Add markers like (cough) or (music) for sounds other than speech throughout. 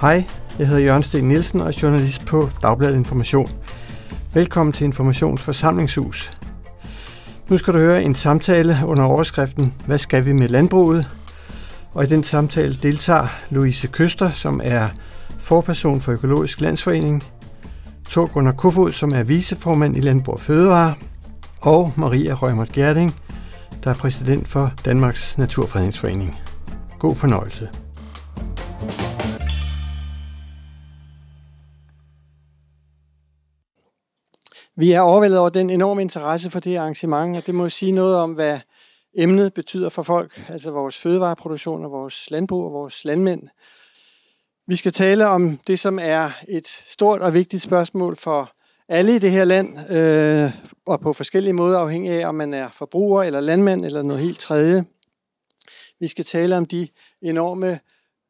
Hej, jeg hedder Jørgen Sten Nielsen og er journalist på Dagbladet Information. Velkommen til Informations Forsamlingshus. Nu skal du høre en samtale under overskriften Hvad skal vi med landbruget? Og i den samtale deltager Louise Køster, som er forperson for Økologisk Landsforening, Tor Gunnar Kofod, som er viceformand i Landbrug og Fødevare, og Maria Røgmert Gerding, der er præsident for Danmarks Naturfredningsforening. God fornøjelse. Vi er overvældet over den enorme interesse for det arrangement, og det må sige noget om, hvad emnet betyder for folk, altså vores fødevareproduktion og vores landbrug og vores landmænd. Vi skal tale om det, som er et stort og vigtigt spørgsmål for alle i det her land, øh, og på forskellige måder afhængig af, om man er forbruger eller landmand eller noget helt tredje. Vi skal tale om de enorme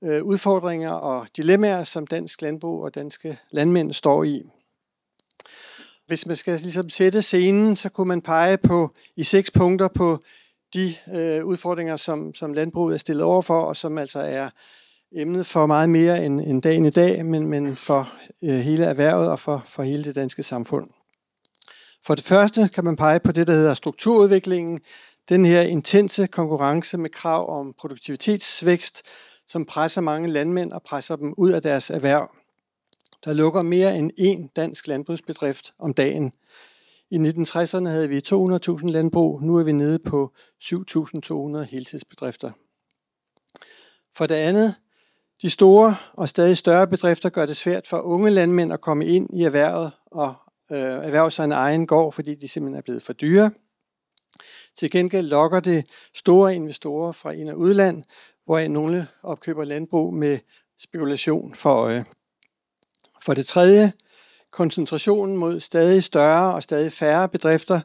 øh, udfordringer og dilemmaer, som dansk landbrug og danske landmænd står i. Hvis man skal ligesom sætte scenen, så kunne man pege på i seks punkter på de øh, udfordringer, som, som landbruget er stillet overfor, og som altså er emnet for meget mere end, end dagen i dag, men, men for øh, hele erhvervet og for, for hele det danske samfund. For det første kan man pege på det, der hedder strukturudviklingen, den her intense konkurrence med krav om produktivitetsvækst, som presser mange landmænd og presser dem ud af deres erhverv. Der lukker mere end én dansk landbrugsbedrift om dagen. I 1960'erne havde vi 200.000 landbrug, nu er vi nede på 7.200 heltidsbedrifter. For det andet, de store og stadig større bedrifter gør det svært for unge landmænd at komme ind i erhvervet og øh, erhverve sig en egen gård, fordi de simpelthen er blevet for dyre. Til gengæld lokker det store investorer fra ind- og udland, hvor nogle opkøber landbrug med spekulation for øje. For det tredje, koncentrationen mod stadig større og stadig færre bedrifter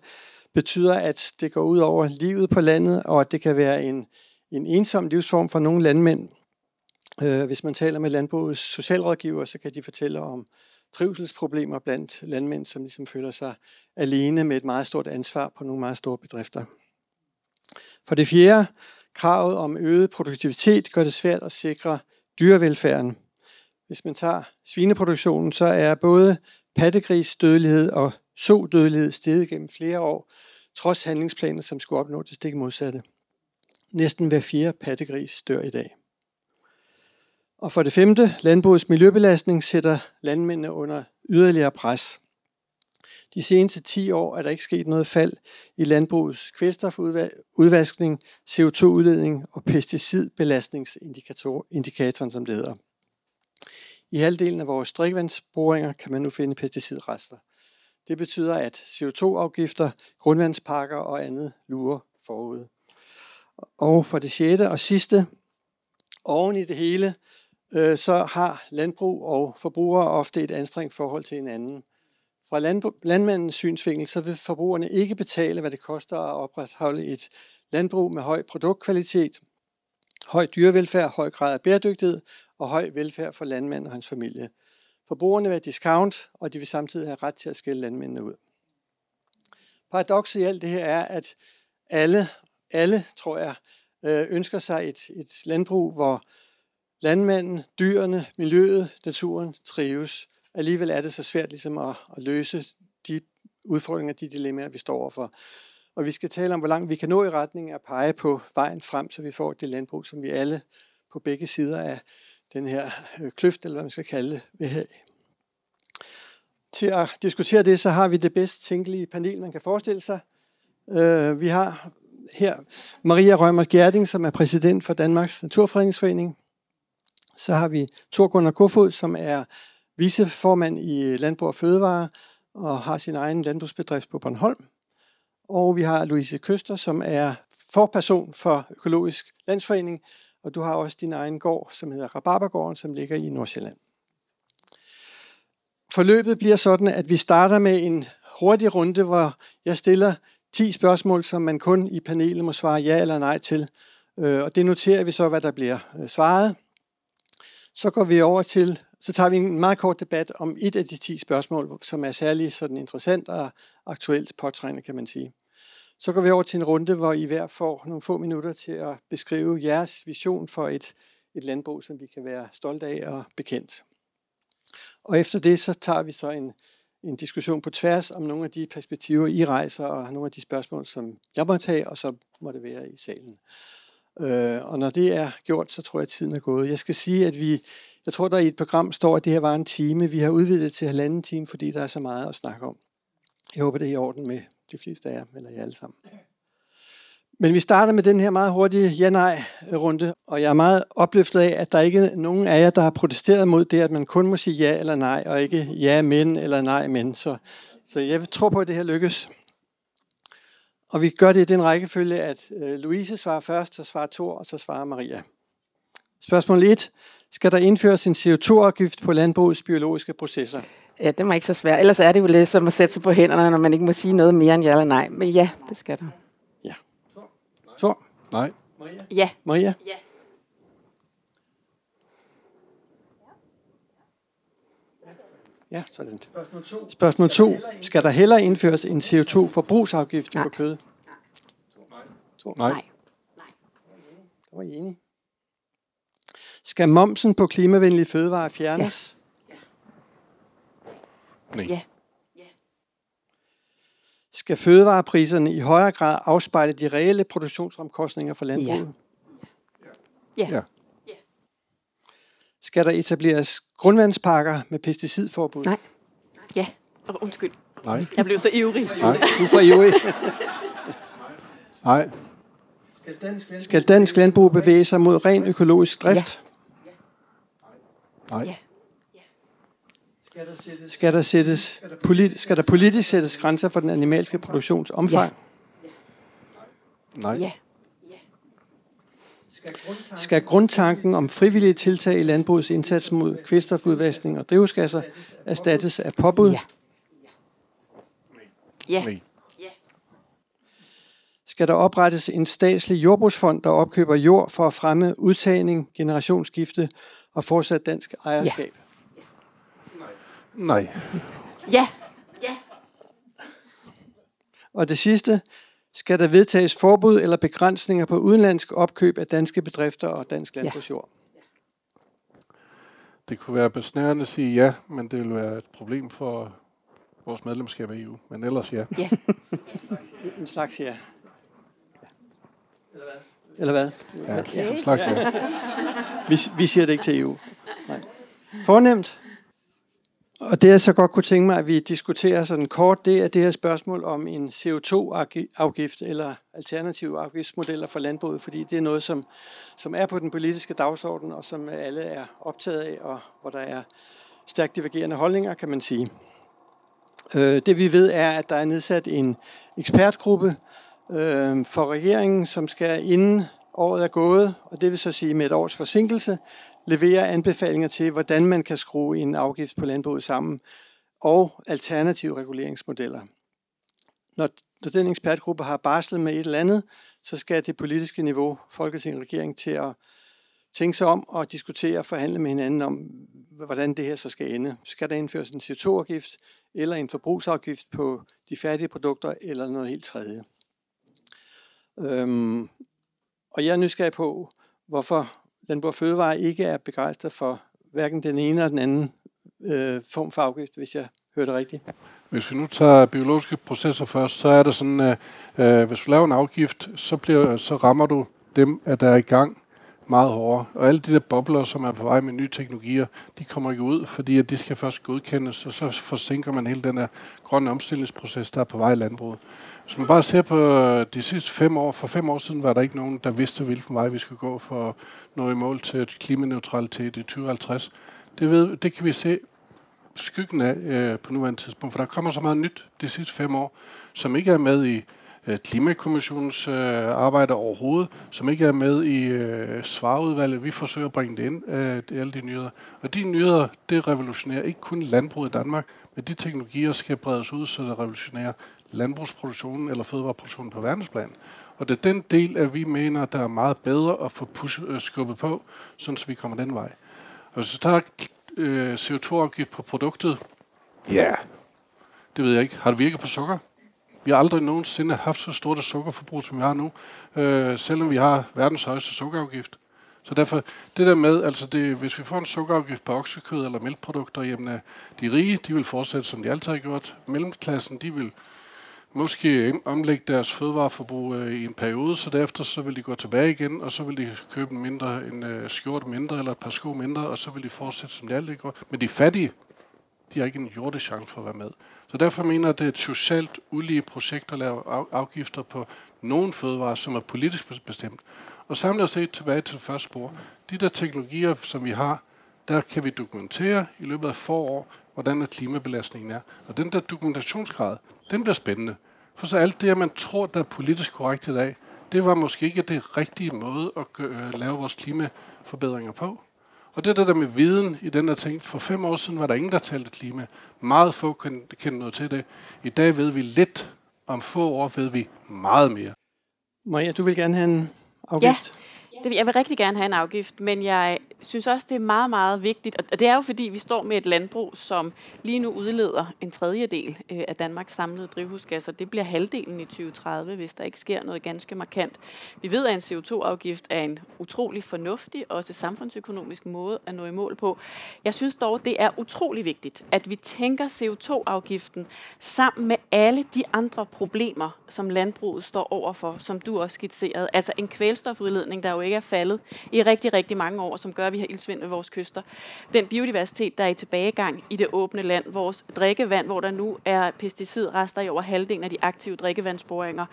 betyder, at det går ud over livet på landet, og at det kan være en, en ensom livsform for nogle landmænd. Øh, hvis man taler med landbrugets socialrådgiver, så kan de fortælle om trivselsproblemer blandt landmænd, som ligesom føler sig alene med et meget stort ansvar på nogle meget store bedrifter. For det fjerde, kravet om øget produktivitet gør det svært at sikre dyrevelfærden. Hvis man tager svineproduktionen, så er både pattegrisdødelighed og sodødelighed steget gennem flere år, trods handlingsplaner, som skulle opnå det stik modsatte. Næsten hver fjerde pattegris dør i dag. Og for det femte, landbrugets miljøbelastning sætter landmændene under yderligere pres. De seneste 10 år er der ikke sket noget fald i landbrugets kvælstofudvaskning, CO2-udledning og pesticidbelastningsindikatoren, som det hedder. I halvdelen af vores drikkevandsboringer kan man nu finde pesticidrester. Det betyder, at CO2-afgifter, grundvandspakker og andet lurer forud. Og for det sjette og sidste, oven i det hele, øh, så har landbrug og forbrugere ofte et anstrengt forhold til hinanden. Fra landmandens synsvinkel, så vil forbrugerne ikke betale, hvad det koster at opretholde et landbrug med høj produktkvalitet, høj dyrevelfærd, høj grad af bæredygtighed og høj velfærd for landmanden og hans familie. Forbrugerne vil have discount, og de vil samtidig have ret til at skille landmændene ud. Paradokset i alt det her er, at alle, alle tror jeg, øh, ønsker sig et, et landbrug, hvor landmanden, dyrene, miljøet, naturen trives. Alligevel er det så svært ligesom at, at løse de udfordringer, de dilemmaer, vi står overfor. Og vi skal tale om, hvor langt vi kan nå i retning af at pege på vejen frem, så vi får det landbrug, som vi alle på begge sider af den her øh, kløft, eller hvad man skal kalde det, vil have. Til at diskutere det, så har vi det bedst tænkelige panel, man kan forestille sig. Øh, vi har her Maria Rømer Gerding, som er præsident for Danmarks Naturfredningsforening. Så har vi Thor Gunnar Kofod, som er viceformand i Landbrug og Fødevare og har sin egen landbrugsbedrift på Bornholm. Og vi har Louise Køster, som er forperson for Økologisk Landsforening, og du har også din egen gård, som hedder Rabarbergården, som ligger i Nordsjælland. Forløbet bliver sådan, at vi starter med en hurtig runde, hvor jeg stiller 10 spørgsmål, som man kun i panelet må svare ja eller nej til. Øh, og det noterer vi så, hvad der bliver øh, svaret. Så går vi over til, så tager vi en meget kort debat om et af de 10 spørgsmål, som er særlig sådan interessant og aktuelt påtrængende, kan man sige. Så går vi over til en runde, hvor I hver får nogle få minutter til at beskrive jeres vision for et, et landbrug, som vi kan være stolte af og bekendt. Og efter det, så tager vi så en, en diskussion på tværs om nogle af de perspektiver, I rejser, og nogle af de spørgsmål, som jeg må tage, og så må det være i salen. Øh, og når det er gjort, så tror jeg, at tiden er gået. Jeg skal sige, at vi, jeg tror, der i et program står, at det her var en time. Vi har udvidet til halvanden time, fordi der er så meget at snakke om. Jeg håber, det er i orden med de fleste af jer, eller jer alle sammen. Men vi starter med den her meget hurtige ja-nej-runde, og jeg er meget opløftet af, at der ikke er nogen af jer, der har protesteret mod det, at man kun må sige ja eller nej, og ikke ja men eller nej men. Så, så jeg tror på, at det her lykkes. Og vi gør det i den rækkefølge, at øh, Louise svarer først, så svarer Thor, og så svarer Maria. Spørgsmål 1. Skal der indføres en CO2-afgift på landbrugets biologiske processer? Ja, det var ikke så svært. Ellers er det jo lidt som at sætte sig på hænderne, når man ikke må sige noget mere end ja eller nej. Men ja, det skal der. Ja. Thor? Nej. Maria? Ja. Maria? Ja. Ja, sådan. Spørgsmål 2. Spørgsmål 2. Skal der heller indføres en CO2-forbrugsafgift Nej. på kød? Nej. Nej. Der var I enige. Skal momsen på klimavenlige fødevarer fjernes? Nej. Ja. Skal fødevarepriserne i højere grad afspejle de reelle produktionsomkostninger for landbruget? Ja. Ja. Skal der etableres grundvandspakker med pesticidforbud? Nej. Ja. Oh, undskyld. Nej. Jeg blev så ivrig. Nej. Du får ivrig. Nej. Skal dansk landbrug bevæge sig mod ren økologisk drift? Nej. Ja. Skal der, sættes, polit, skal der politisk sættes grænser for den animalske produktions omfang? Nej. Ja. Skal grundtanken om frivillige tiltag i landbrugets indsats mod kvælstofudvaskning og drivhusgasser erstattes af påbud? Ja. Ja. Skal der oprettes en statslig jordbrugsfond, der opkøber jord for at fremme udtagning, generationsskifte og fortsat dansk ejerskab? Nej. Ja. Ja. Og det sidste, skal der vedtages forbud eller begrænsninger på udenlandsk opkøb af danske bedrifter og dansk landbrugsjord? Det kunne være besnærende at sige ja, men det vil være et problem for vores medlemskab af EU. Men ellers ja. Ja. En slags ja. Eller hvad? Ja, en slags ja. Vi, vi siger det ikke til EU. Nej. Fornemt. Og det jeg så godt kunne tænke mig, at vi diskuterer sådan kort, det er det her spørgsmål om en CO2-afgift eller alternative afgiftsmodeller for landbruget, fordi det er noget, som, som er på den politiske dagsorden, og som alle er optaget af, og hvor der er stærkt divergerende holdninger, kan man sige. Øh, det vi ved er, at der er nedsat en ekspertgruppe øh, for regeringen, som skal inden året er gået, og det vil så sige med et års forsinkelse, levere anbefalinger til, hvordan man kan skrue en afgift på landbruget sammen, og alternative reguleringsmodeller. Når, når den ekspertgruppe har barslet med et eller andet, så skal det politiske niveau, Folketing og regering, til at tænke sig om og diskutere og forhandle med hinanden om, hvordan det her så skal ende. Skal der indføres en CO2-afgift, eller en forbrugsafgift på de færdige produkter, eller noget helt tredje. Øhm, og jeg er nysgerrig på, hvorfor Landbrug Fødevare ikke er begejstret for hverken den ene eller den anden øh, form for afgift, hvis jeg hørte rigtigt. Hvis vi nu tager biologiske processer først, så er det sådan, at øh, hvis du laver en afgift, så, bliver, så rammer du dem, at der er i gang meget hårdere. Og alle de der bobler, som er på vej med nye teknologier, de kommer ikke ud, fordi at de skal først godkendes, og så forsinker man hele den her grønne omstillingsproces, der er på vej i landbruget. Hvis man bare ser på de sidste fem år, for fem år siden var der ikke nogen, der vidste, hvilken vej vi skulle gå for at nå i mål til klimaneutralitet i 2050. Det, ved, det kan vi se skyggen af øh, på nuværende tidspunkt, for der kommer så meget nyt de sidste fem år, som ikke er med i øh, Klimakommissionens øh, arbejde overhovedet, som ikke er med i øh, svarudvalget. Vi forsøger at bringe det ind, øh, det, alle de nyheder. Og de nyheder, det revolutionerer ikke kun landbruget i Danmark, men de teknologier skal bredes ud, så det revolutionerer landbrugsproduktionen eller fødevareproduktionen på verdensplan. Og det er den del, at vi mener, der er meget bedre at få push, øh, skubbet på, sådan så vi kommer den vej. Og hvis vi tager øh, CO2-afgift på produktet, ja, yeah. det ved jeg ikke. Har det virket på sukker? Vi har aldrig nogensinde haft så stort et sukkerforbrug, som vi har nu. Øh, selvom vi har verdens højeste sukkerafgift, Så derfor, det der med, altså det, hvis vi får en sukkerafgift på oksekød eller mælkeprodukter, jamen de rige, de vil fortsætte, som de altid har gjort. Mellemklassen, de vil måske omlægge deres fødevareforbrug øh, i en periode, så derefter så vil de gå tilbage igen, og så vil de købe en, mindre, en øh, skjort mindre eller et par sko mindre, og så vil de fortsætte, som de altid går. Men de fattige, de har ikke en jordisk chance for at være med. Så derfor mener jeg, at det er et socialt ulige projekt at lave afgifter på nogle fødevarer, som er politisk bestemt. Og samlet set tilbage til det første spor. De der teknologier, som vi har, der kan vi dokumentere i løbet af få år, hvordan klimabelastningen er. Og den der dokumentationsgrad, den bliver spændende. For så alt det, at man tror, der er politisk korrekt i dag, det var måske ikke det rigtige måde at gøre, lave vores klimaforbedringer på. Og det er det der med viden i den her ting. For fem år siden var der ingen, der talte klima. Meget få kendte noget til det. I dag ved vi lidt. Om få år ved vi meget mere. Maria, du vil gerne have en afgift? Ja. Jeg vil rigtig gerne have en afgift, men jeg synes også, det er meget, meget vigtigt. Og det er jo fordi, vi står med et landbrug, som lige nu udleder en tredjedel øh, af Danmarks samlede drivhusgasser. Det bliver halvdelen i 2030, hvis der ikke sker noget ganske markant. Vi ved, at en CO2-afgift er en utrolig fornuftig og også samfundsøkonomisk måde at nå i mål på. Jeg synes dog, det er utrolig vigtigt, at vi tænker CO2-afgiften sammen med alle de andre problemer, som landbruget står overfor, som du også skitserede. Altså en kvælstofudledning, der jo ikke er faldet i rigtig, rigtig mange år, som gør, at vi har ildsvind ved vores kyster. Den biodiversitet, der er i tilbagegang i det åbne land, vores drikkevand, hvor der nu er pesticidrester i over halvdelen af de aktive drikkevandsboringer.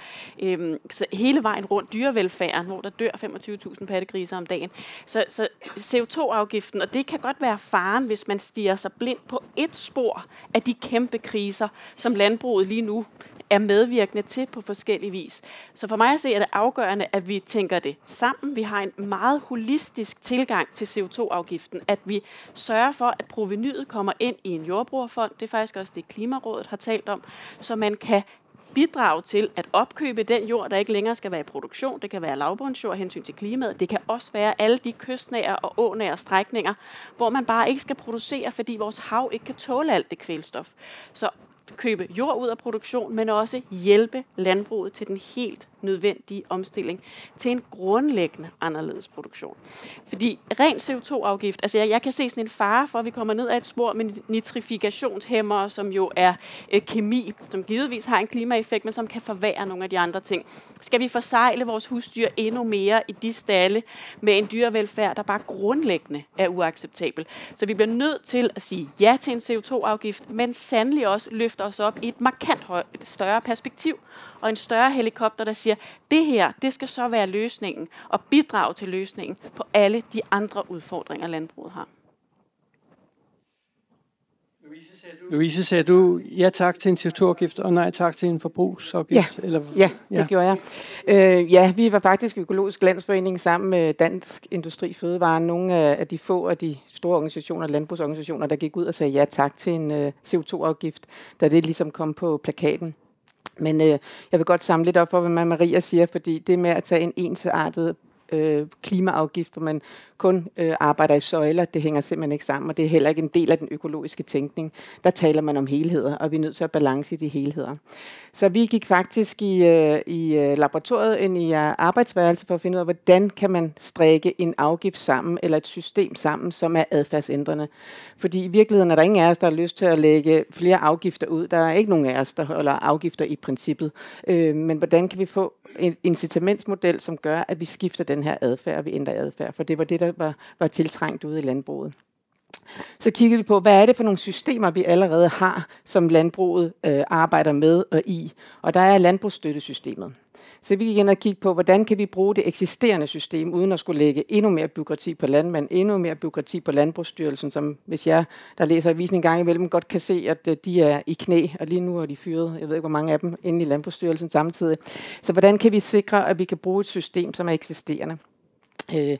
Øhm, så hele vejen rundt dyrevelfærden, hvor der dør 25.000 pattegriser om dagen. Så, så CO2-afgiften, og det kan godt være faren, hvis man stiger sig blind på et spor af de kæmpe kriser, som landbruget lige nu er medvirkende til på forskellige vis. Så for mig at se er det afgørende, at vi tænker det sammen. Vi har en meget holistisk tilgang til CO2-afgiften, at vi sørger for, at provenyet kommer ind i en jordbrugerfond. Det er faktisk også det, Klimarådet har talt om, så man kan bidrage til at opkøbe den jord, der ikke længere skal være i produktion. Det kan være lavbundsjord hensyn til klimaet. Det kan også være alle de kystnære og ånære strækninger, hvor man bare ikke skal producere, fordi vores hav ikke kan tåle alt det kvælstof. Så købe jord ud af produktion, men også hjælpe landbruget til den helt nødvendige omstilling til en grundlæggende anderledes produktion. Fordi ren CO2-afgift, altså jeg, jeg kan se sådan en fare for, at vi kommer ned ad et spor med nitrifikationshæmmer, som jo er øh, kemi, som givetvis har en klimaeffekt, men som kan forværre nogle af de andre ting. Skal vi forsejle vores husdyr endnu mere i de stalle med en dyrevelfærd, der bare grundlæggende er uacceptabel? Så vi bliver nødt til at sige ja til en CO2-afgift, men sandelig også løfte os op i et markant højt, større perspektiv og en større helikopter, der siger, det her, det skal så være løsningen og bidrage til løsningen på alle de andre udfordringer, landbruget har. Louise, sagde du ja tak til en CO2-afgift og nej tak til en forbrugsafgift? Ja, eller, ja det ja. gjorde jeg. Øh, ja, vi var faktisk Økologisk Landsforening sammen med Dansk Industri Fødevare, nogle af de få af de store organisationer, landbrugsorganisationer, der gik ud og sagde ja tak til en uh, CO2-afgift, da det ligesom kom på plakaten. Men øh, jeg vil godt samle lidt op for, hvad Maria siger, fordi det med at tage en ensartet øh, klimaafgift, hvor man kun øh, arbejder i søjler, det hænger simpelthen ikke sammen, og det er heller ikke en del af den økologiske tænkning. Der taler man om helheder, og vi er nødt til at balance i de helheder. Så vi gik faktisk i, øh, i øh, laboratoriet ind i øh, uh, arbejdsværelse for at finde ud af, hvordan kan man strække en afgift sammen, eller et system sammen, som er adfærdsændrende. Fordi i virkeligheden er der ingen af os, der har lyst til at lægge flere afgifter ud. Der er ikke nogen af os, der holder afgifter i princippet. Øh, men hvordan kan vi få en incitamentsmodel, som gør, at vi skifter den her adfærd, og vi ændrer adfærd? For det var det, der var, var tiltrængt ude i landbruget. Så kiggede vi på, hvad er det for nogle systemer, vi allerede har, som landbruget øh, arbejder med og i. Og der er landbrugsstøttesystemet. Så vi gik ind og kiggede på, hvordan kan vi bruge det eksisterende system, uden at skulle lægge endnu mere byråkrati på landmand, endnu mere byråkrati på Landbrugsstyrelsen, som hvis jeg, der læser avisen en gang imellem, godt kan se, at øh, de er i knæ, og lige nu er de fyret, jeg ved ikke, hvor mange af dem, inde i Landbrugsstyrelsen samtidig. Så hvordan kan vi sikre, at vi kan bruge et system, som er eksisterende? Øh,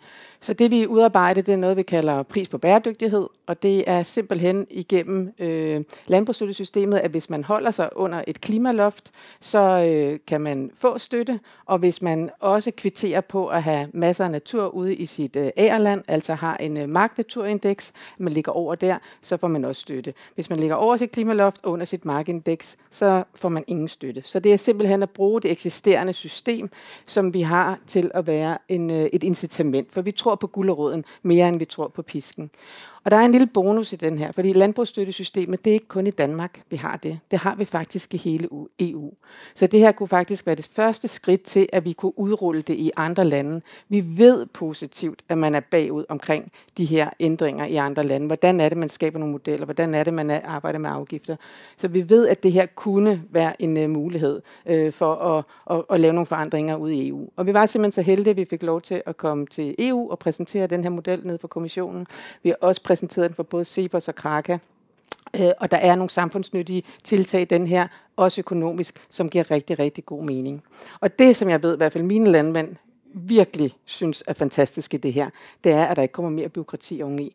så det vi udarbejder, det er noget, vi kalder pris på bæredygtighed, og det er simpelthen igennem øh, landbrugsstøttesystemet, at hvis man holder sig under et klimaloft, så øh, kan man få støtte, og hvis man også kvitterer på at have masser af natur ude i sit øh, æreland, altså har en øh, marknaturindeks, man ligger over der, så får man også støtte. Hvis man ligger over sit klimaloft og under sit markindeks, så får man ingen støtte. Så det er simpelthen at bruge det eksisterende system, som vi har til at være en, øh, et incitament, for vi tror på gulderåden mere, end vi tror på pisken. Og der er en lille bonus i den her, fordi landbrugsstøttesystemet, det er ikke kun i Danmark, vi har det. Det har vi faktisk i hele EU. Så det her kunne faktisk være det første skridt til, at vi kunne udrulle det i andre lande. Vi ved positivt, at man er bagud omkring de her ændringer i andre lande. Hvordan er det, man skaber nogle modeller? Hvordan er det, man arbejder med afgifter? Så vi ved, at det her kunne være en uh, mulighed uh, for at, at, at lave nogle forandringer ud i EU. Og vi var simpelthen så heldige, at vi fik lov til at komme til EU og præsentere den her model ned for kommissionen. Vi har også præsenteret den for både Cepos og Kraka. Øh, og der er nogle samfundsnyttige tiltag i den her, også økonomisk, som giver rigtig, rigtig god mening. Og det, som jeg ved, i hvert fald mine landmænd virkelig synes er fantastisk i det her, det er, at der ikke kommer mere byråkrati oveni.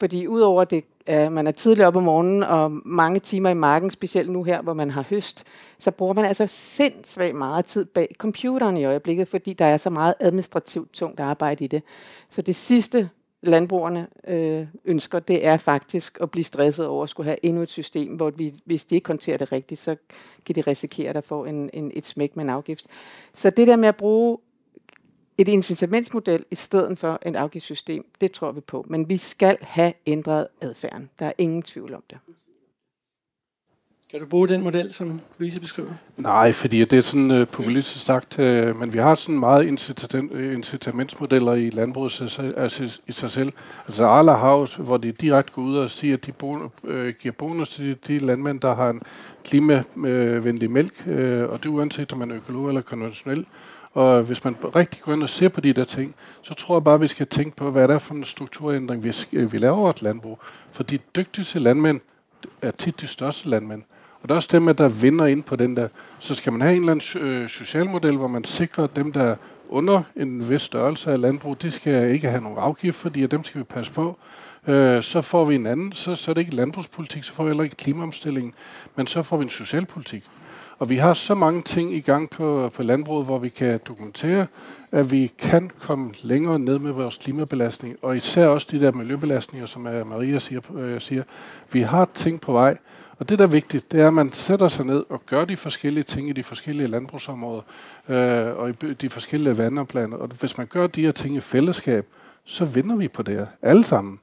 Fordi udover det, at man er tidligt op om morgenen og mange timer i marken, specielt nu her, hvor man har høst, så bruger man altså sindssygt meget tid bag computeren i øjeblikket, fordi der er så meget administrativt tungt arbejde i det. Så det sidste, landbrugerne øh, ønsker, det er faktisk at blive stresset over at skulle have endnu et system, hvor vi, hvis de ikke håndterer det rigtigt, så kan de risikere at få en, en, et smæk med en afgift. Så det der med at bruge et incitamentsmodel i stedet for et afgiftssystem, det tror vi på. Men vi skal have ændret adfærden. Der er ingen tvivl om det. Kan du bruge den model, som Louise beskriver? Nej, fordi det er sådan uh, populistisk sagt, uh, men vi har sådan meget incitamentsmodeller i landbruget altså, i sig selv. Altså Arla House, hvor de direkte går ud og siger, at de bon, uh, giver bonus til de, de landmænd, der har en klimavenlig mælk, uh, og det uanset om man er økolog eller konventionel. Og hvis man rigtig går ind og ser på de der ting, så tror jeg bare, at vi skal tænke på, hvad det er for en strukturændring, vi, vi laver over et landbrug. For de dygtigste landmænd er tit de største landmænd. Og der er også dem, der vinder ind på den der. Så skal man have en eller anden øh, socialmodel, hvor man sikrer, at dem, der under en vis størrelse af landbrug, de skal ikke have nogen afgift, fordi dem skal vi passe på. Øh, så får vi en anden, så, så er det ikke landbrugspolitik, så får vi heller ikke klimaomstilling, men så får vi en socialpolitik. Og vi har så mange ting i gang på, på landbruget, hvor vi kan dokumentere, at vi kan komme længere ned med vores klimabelastning, og især også de der miljøbelastninger, som Maria siger, øh, siger. Vi har ting på vej, og det, der er vigtigt, det er, at man sætter sig ned og gør de forskellige ting i de forskellige landbrugsområder øh, og i de forskellige vandomplaner. Og hvis man gør de her ting i fællesskab, så vinder vi på det her, alle sammen.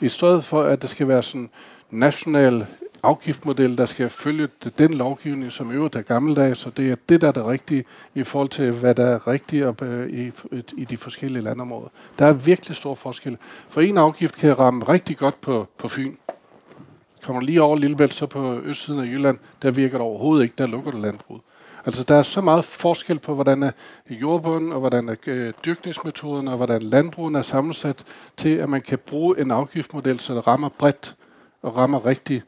I stedet for, at det skal være sådan national afgiftmodel, der skal følge den lovgivning, som øvrigt er gammeldags, så det er det, der er det rigtige i forhold til, hvad der er rigtigt op, øh, i, i de forskellige landområder. Der er virkelig stor forskel. For en afgift kan ramme rigtig godt på, på Fyn, Kommer lige over Lillebælt, så på østsiden af Jylland, der virker det overhovedet ikke, der lukker det landbrug. Altså der er så meget forskel på, hvordan er jordbunden, og hvordan er øh, dyrkningsmetoden, og hvordan landbrugen er sammensat til, at man kan bruge en afgiftsmodel, så det rammer bredt og rammer rigtigt.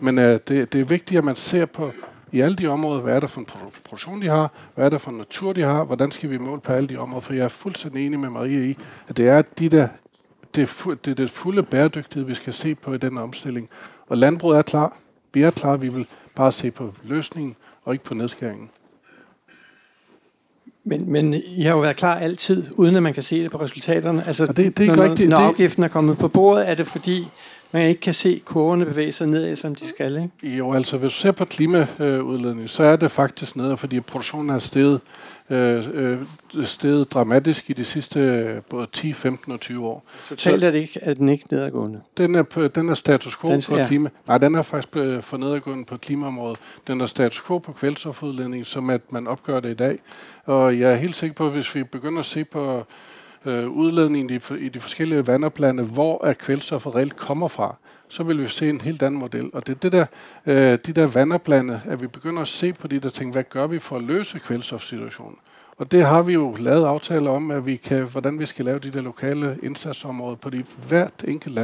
Men øh, det, det er vigtigt, at man ser på i alle de områder, hvad er der for en produktion, de har, hvad er der for en natur, de har, hvordan skal vi måle på alle de områder, for jeg er fuldstændig enig med Maria i, at det er de der, det, det, det fulde bæredygtighed, vi skal se på i den omstilling. Og landbruget er klar. Vi er klar. Vi vil bare se på løsningen og ikke på nedskæringen. Men, men I har jo været klar altid, uden at man kan se det på resultaterne. Altså, det, det er ikke når, rigtigt. når afgiften er kommet på bordet, er det fordi, man ikke kan se kurverne bevæge sig ned, som de skal, ikke? Jo, altså hvis du ser på klimaudledning, så er det faktisk ned, fordi produktionen er steget øh, øh, steget dramatisk i de sidste øh, både 10, 15 og 20 år. Totalt er, det ikke, er den ikke nedadgående? Den er, den er status quo den, på ja. klima. Nej, den er faktisk for nedadgående på klimaområdet. Den er status quo på kvælstofudledning, som at man opgør det i dag. Og jeg er helt sikker på, at hvis vi begynder at se på øh, udledningen i, i de forskellige vandoplande, hvor er kvælstoffet reelt kommer fra, så vil vi se en helt anden model. Og det er det der, øh, de der vandoplande, at vi begynder at se på de der ting, hvad gør vi for at løse kvælstofsituationen? Og det har vi jo lavet aftaler om, at vi kan, hvordan vi skal lave de der lokale indsatsområder på de hvert enkelt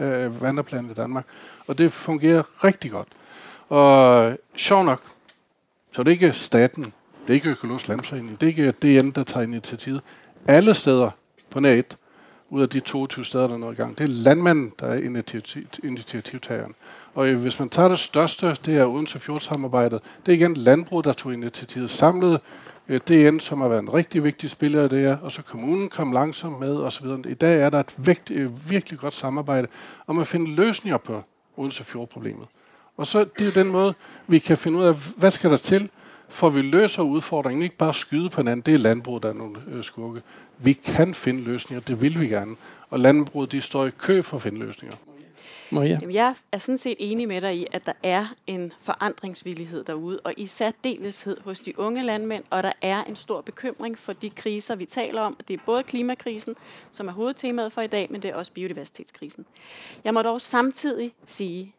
øh, vandoplan i Danmark. Og det fungerer rigtig godt. Og sjov nok, så det er ikke staten, det er ikke Økologisk Landforening, det er ikke DN, der tager initiativet. Alle steder på nær et, ud af de 22 steder, der er noget i gang. Det er landmanden, der er initiativ, initiativtageren. Og hvis man tager det største, det er Odense Fjordsamarbejdet. Det er igen landbrug, der tog initiativet samlet. Øh, DN, som har været en rigtig vigtig spiller i det her, og så kommunen kom langsomt med osv. I dag er der et vægt, øh, virkelig godt samarbejde om at finde løsninger på Odense Fjordproblemet. Og så det er jo den måde, vi kan finde ud af, hvad skal der til, for vi løser udfordringen, ikke bare skyde på hinanden, det er landbruget, der er nogle øh, skurke. Vi kan finde løsninger, det vil vi gerne. Og landbruget, de står i kø for at finde løsninger. Maria? Jamen, jeg er sådan set enig med dig i, at der er en forandringsvillighed derude, og i særdeleshed hos de unge landmænd, og der er en stor bekymring for de kriser, vi taler om. Det er både klimakrisen, som er hovedtemaet for i dag, men det er også biodiversitetskrisen. Jeg må dog samtidig sige,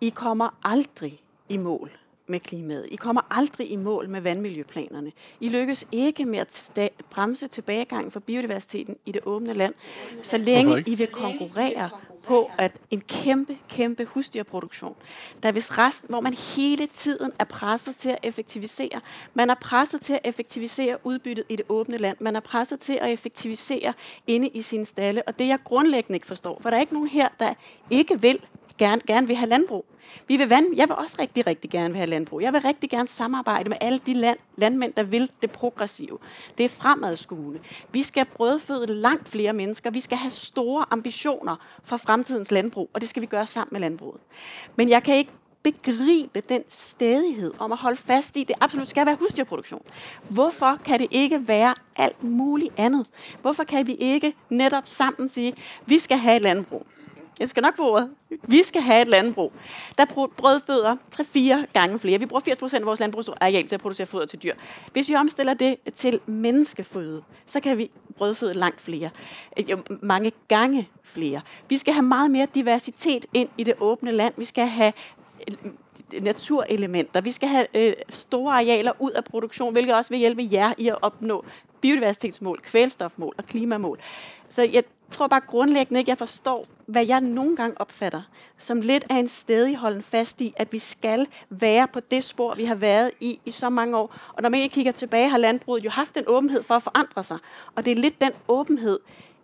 I kommer aldrig i mål med klimaet. I kommer aldrig i mål med vandmiljøplanerne. I lykkes ikke med at bremse tilbagegangen for biodiversiteten i det åbne land, så længe I vil konkurrere på at en kæmpe, kæmpe husdyrproduktion, der hvis resten, hvor man hele tiden er presset til at effektivisere. Man er presset til at effektivisere udbyttet i det åbne land. Man er presset til at effektivisere inde i sine stalle. Og det jeg grundlæggende ikke forstår, for der er ikke nogen her, der ikke vil gerne, gerne vil have landbrug. Vi vil vand, jeg vil også rigtig, rigtig gerne have landbrug. Jeg vil rigtig gerne samarbejde med alle de land, landmænd, der vil det progressive. Det er fremadskuende. Vi skal brødføde langt flere mennesker. Vi skal have store ambitioner for fremtidens landbrug, og det skal vi gøre sammen med landbruget. Men jeg kan ikke begribe den stedighed om at holde fast i, det absolut skal være husdyrproduktion. Hvorfor kan det ikke være alt muligt andet? Hvorfor kan vi ikke netop sammen sige, vi skal have et landbrug? Jeg skal nok få ordet. Vi skal have et landbrug, der brødføder 3-4 gange flere. Vi bruger 80% af vores landbrugsareal til at producere foder til dyr. Hvis vi omstiller det til menneskeføde, så kan vi brødføde langt flere. Øh, jo, mange gange flere. Vi skal have meget mere diversitet ind i det åbne land. Vi skal have øh, naturelementer. Vi skal have øh, store arealer ud af produktion, hvilket også vil hjælpe jer i at opnå biodiversitetsmål, kvælstofmål og klimamål. Så jeg tror bare grundlæggende ikke, jeg forstår, hvad jeg nogle gange opfatter som lidt af en stedig holden fast i, at vi skal være på det spor, vi har været i i så mange år. Og når man ikke kigger tilbage, har landbruget jo haft en åbenhed for at forandre sig. Og det er lidt den åbenhed,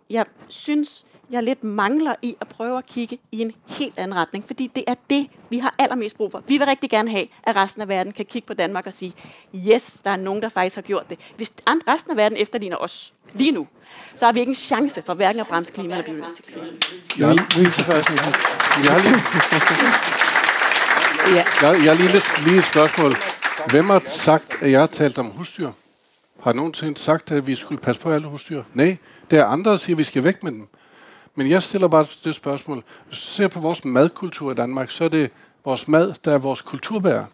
jeg synes, jeg lidt mangler i at prøve at kigge i en helt anden retning. Fordi det er det, vi har allermest brug for. Vi vil rigtig gerne have, at resten af verden kan kigge på Danmark og sige, yes, der er nogen, der faktisk har gjort det. Hvis resten af verden efterligner os lige nu, så har vi ikke en chance for hverken at bremse klima eller biodiversitetskrisen. Jeg, jeg, har lige, jeg, jeg har lige, lige et spørgsmål. Hvem har sagt, at jeg har talt om husdyr? Har nogen sagt, at vi skulle passe på alle husdyr? Nej, det er andre, der siger, at vi skal væk med dem. Men jeg stiller bare det spørgsmål. Hvis du ser på vores madkultur i Danmark, så er det vores mad, der er vores kulturbærer.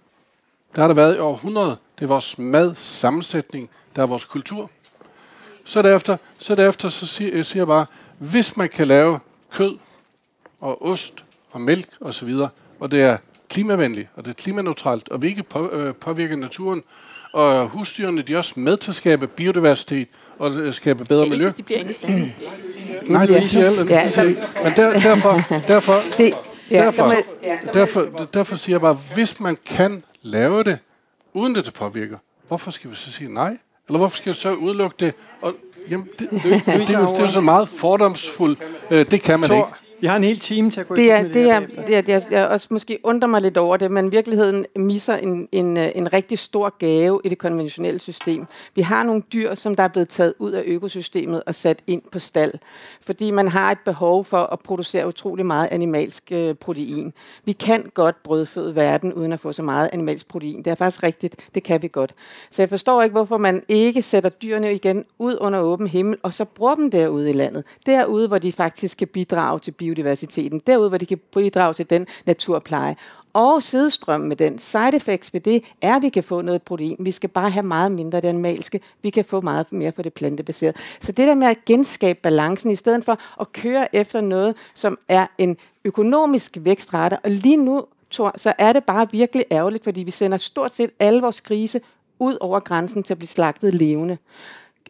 Der har der været i århundrede. Det er vores madsammensætning, der er vores kultur. Så derefter, så, derefter, så siger, jeg siger bare, hvis man kan lave kød og ost og mælk osv., og, og det er klimavenligt, og det er klimaneutralt, og vi ikke på, øh, påvirker naturen, og husdyrene de er også med til at skabe biodiversitet og skabe bedre miljø. Ikke, de bliver inde Nej, det siger alle. Ja, siger, men der, derfor, derfor, (laughs) det, ja, derfor, derfor, derfor siger jeg bare, hvis man kan lave det, uden det, det påvirker, hvorfor skal vi så sige nej? Eller hvorfor skal vi så udelukke det? Og, jamen, det, det, (laughs) det, det, det, det er jo så meget fordomsfuldt. Øh, det kan man ikke. Vi har en hel time til at gå det er, med det, det er, det er, det er, jeg også måske undrer mig lidt over det, men virkeligheden misser en, en, en rigtig stor gave i det konventionelle system. Vi har nogle dyr, som der er blevet taget ud af økosystemet og sat ind på stald, fordi man har et behov for at producere utrolig meget animalsk øh, protein. Vi kan godt brødføde verden uden at få så meget animalsk protein. Det er faktisk rigtigt, det kan vi godt. Så jeg forstår ikke, hvorfor man ikke sætter dyrene igen ud under åben himmel, og så bruger dem derude i landet. Derude, hvor de faktisk kan bidrage til biodiversiteten, derud hvor de kan bidrage til den naturpleje. Og sidestrømmen med den side effects ved det er, at vi kan få noget protein. Vi skal bare have meget mindre af det animalske. Vi kan få meget mere for det plantebaserede. Så det der med at genskabe balancen, i stedet for at køre efter noget, som er en økonomisk vækstrate, og lige nu Thor, så er det bare virkelig ærgerligt, fordi vi sender stort set alle vores grise ud over grænsen til at blive slagtet levende.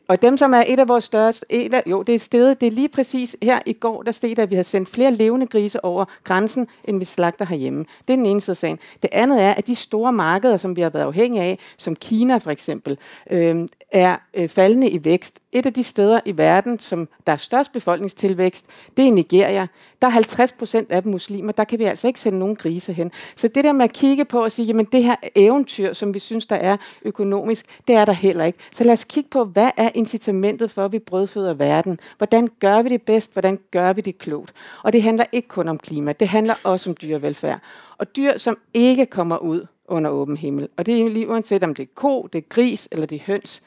Og dem, som er et af vores største, et af, jo, det er stedet, det er lige præcis her i går, der stod at vi har sendt flere levende grise over grænsen, end vi slagter herhjemme. Det er den ene side af sagen. Det andet er, at de store markeder, som vi har været afhængige af, som Kina for eksempel, øh, er øh, faldende i vækst. Et af de steder i verden, som der er størst befolkningstilvækst, det er Nigeria. Der er 50 procent af dem muslimer. Der kan vi altså ikke sende nogen grise hen. Så det der med at kigge på og sige, jamen det her eventyr, som vi synes, der er økonomisk, det er der heller ikke. Så lad os kigge på, hvad er incitamentet for, at vi brødføder verden? Hvordan gør vi det bedst? Hvordan gør vi det klogt? Og det handler ikke kun om klima. Det handler også om dyrevelfærd. Og dyr, som ikke kommer ud under åben himmel. Og det er lige uanset om det er ko, det er gris eller det er høns.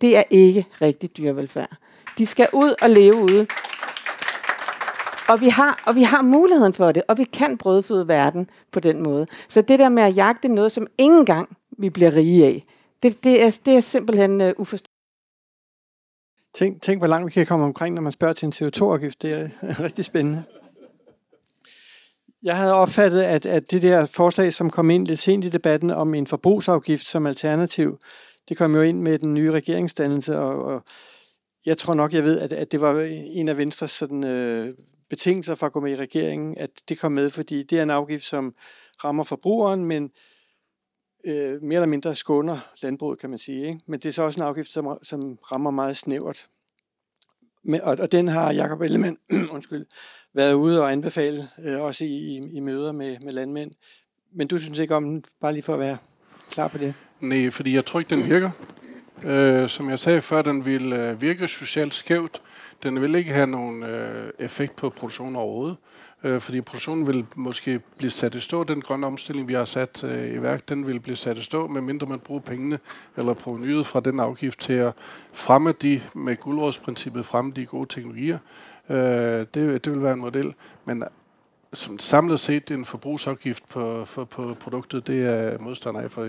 Det er ikke rigtig dyrevelfærd. De skal ud og leve ude. Og vi, har, og vi har muligheden for det, og vi kan brødføde verden på den måde. Så det der med at jagte noget, som ingen gang vi bliver rige af, det, det, er, det er simpelthen uh, uforståeligt. Tænk, tænk, hvor langt vi kan komme omkring, når man spørger til en CO2-afgift. Det er (laughs) rigtig spændende. Jeg havde opfattet, at, at det der forslag, som kom ind lidt sent i debatten om en forbrugsafgift som alternativ, det kom jo ind med den nye regeringsdannelse, og, og jeg tror nok, jeg ved, at, at det var en af Venstres sådan, øh, betingelser for at gå med i regeringen, at det kom med, fordi det er en afgift, som rammer forbrugeren, men øh, mere eller mindre skåner landbruget, kan man sige. Ikke? Men det er så også en afgift, som, som rammer meget snævert. Men, og, og den har Jakob Ellemann (clears throat) undskyld, været ude og anbefale, øh, også i, i, i møder med, med landmænd. Men du synes ikke om den, bare lige for at være klar på det? Nej, fordi jeg tror ikke, den virker. Øh, som jeg sagde før, den vil øh, virke socialt skævt. Den vil ikke have nogen øh, effekt på produktionen overhovedet øh, fordi produktionen vil måske blive sat i stå. Den grønne omstilling, vi har sat øh, i værk, den vil blive sat i stå, medmindre man bruger pengene eller provenyet fra den afgift til at fremme de, med guldrådsprincippet, fremme de gode teknologier. Øh, det, det vil være en model, men som samlet set en forbrugsafgift på, for, på produktet, det er modstander af, for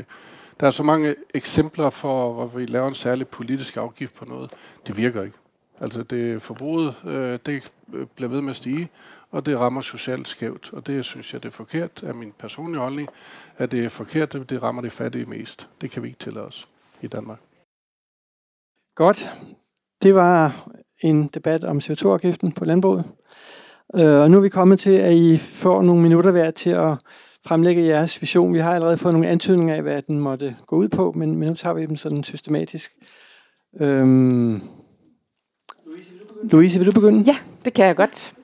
der er så mange eksempler for, hvor vi laver en særlig politisk afgift på noget. Det virker ikke. Altså det forbruget, øh, det bliver ved med at stige, og det rammer socialt skævt. Og det synes jeg, det er forkert af min personlige holdning, at det er forkert, at det rammer de fattige mest. Det kan vi ikke tillade os i Danmark. Godt. Det var en debat om CO2-afgiften på landbruget. Øh, og nu er vi kommet til, at I får nogle minutter hver til at fremlægge jeres vision. Vi har allerede fået nogle antydninger af, hvad den måtte gå ud på, men, men nu tager vi dem sådan systematisk. Øhm. Louise, vil du begynde? Ja, det kan jeg godt.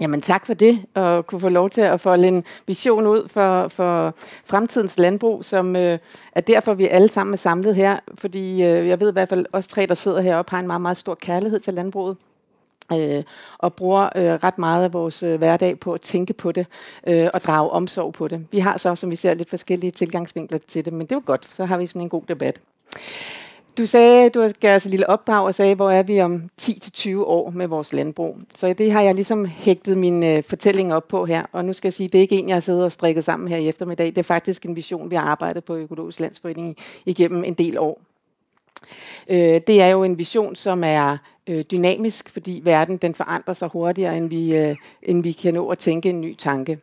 Jamen tak for det, og kunne få lov til at folde en vision ud for, for fremtidens landbrug, som øh, er derfor, vi alle sammen er samlet her. Fordi øh, jeg ved i hvert fald, os tre, der sidder heroppe, har en meget, meget stor kærlighed til landbruget. Øh, og bruger øh, ret meget af vores øh, hverdag på at tænke på det øh, og drage omsorg på det. Vi har så, som vi ser, lidt forskellige tilgangsvinkler til det, men det er jo godt, så har vi sådan en god debat. Du sagde, du gav os et lille opdrag og sagde, hvor er vi om 10-20 år med vores landbrug. Så det har jeg ligesom hægtet min øh, fortælling op på her. Og nu skal jeg sige, det er ikke en, jeg har siddet og strikket sammen her i eftermiddag. Det er faktisk en vision, vi har arbejdet på Økologisk Landsforening igennem en del år. Øh, det er jo en vision, som er øh, dynamisk, fordi verden den forandrer sig hurtigere, end vi, øh, end vi kan nå at tænke en ny tanke.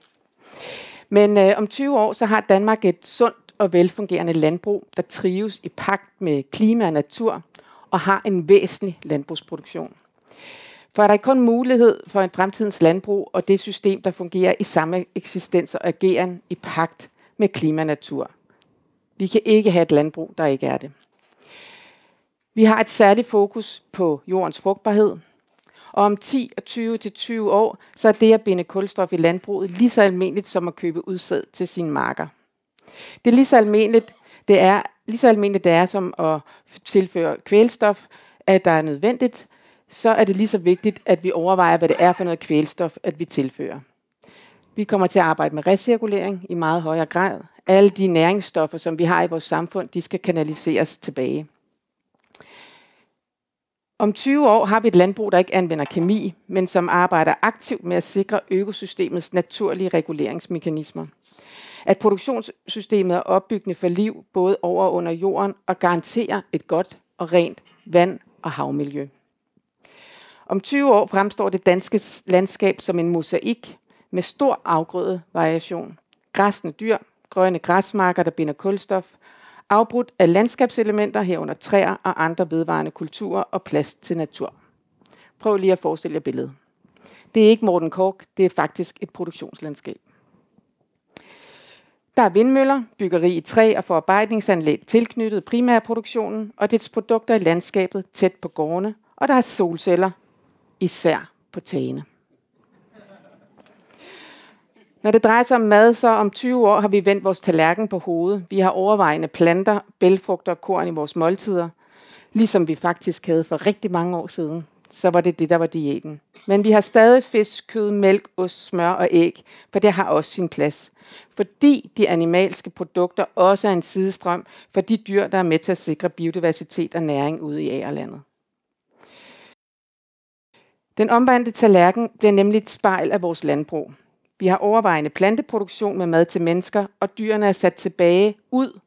Men øh, om 20 år, så har Danmark et sundt og velfungerende landbrug, der trives i pagt med klima og natur og har en væsentlig landbrugsproduktion. For er der kun mulighed for en fremtidens landbrug og det system, der fungerer i samme eksistens og ageren i pagt med klima og natur. Vi kan ikke have et landbrug, der ikke er det. Vi har et særligt fokus på jordens frugtbarhed, og om 10 og 20 til 20 år, så er det at binde kulstof i landbruget lige så almindeligt som at købe udsæd til sine marker. Det er lige så almindeligt, det er lige så almindeligt det er som at tilføre kvælstof, at der er nødvendigt, så er det lige så vigtigt, at vi overvejer, hvad det er for noget kvælstof, at vi tilfører. Vi kommer til at arbejde med recirkulering i meget højere grad. Alle de næringsstoffer, som vi har i vores samfund, de skal kanaliseres tilbage. Om 20 år har vi et landbrug, der ikke anvender kemi, men som arbejder aktivt med at sikre økosystemets naturlige reguleringsmekanismer at produktionssystemet er opbyggende for liv både over og under jorden og garanterer et godt og rent vand- og havmiljø. Om 20 år fremstår det danske landskab som en mosaik med stor afgrøde variation. Græsne dyr, grønne græsmarker, der binder kulstof, afbrudt af landskabselementer herunder træer og andre vedvarende kulturer og plads til natur. Prøv lige at forestille jer billedet. Det er ikke Morten Kork, det er faktisk et produktionslandskab. Der er vindmøller, byggeri i træ og forarbejdningsanlæg tilknyttet primærproduktionen og dets produkter i landskabet tæt på gårdene, og der er solceller, især på tagene. Når det drejer sig om mad, så om 20 år har vi vendt vores tallerken på hovedet. Vi har overvejende planter, bælfrugter og korn i vores måltider, ligesom vi faktisk havde for rigtig mange år siden så var det det, der var diæten. Men vi har stadig fisk, kød, mælk, ost, smør og æg, for det har også sin plads. Fordi de animalske produkter også er en sidestrøm for de dyr, der er med til at sikre biodiversitet og næring ude i ærelandet. Den omvandte tallerken bliver nemlig et spejl af vores landbrug. Vi har overvejende planteproduktion med mad til mennesker, og dyrene er sat tilbage ud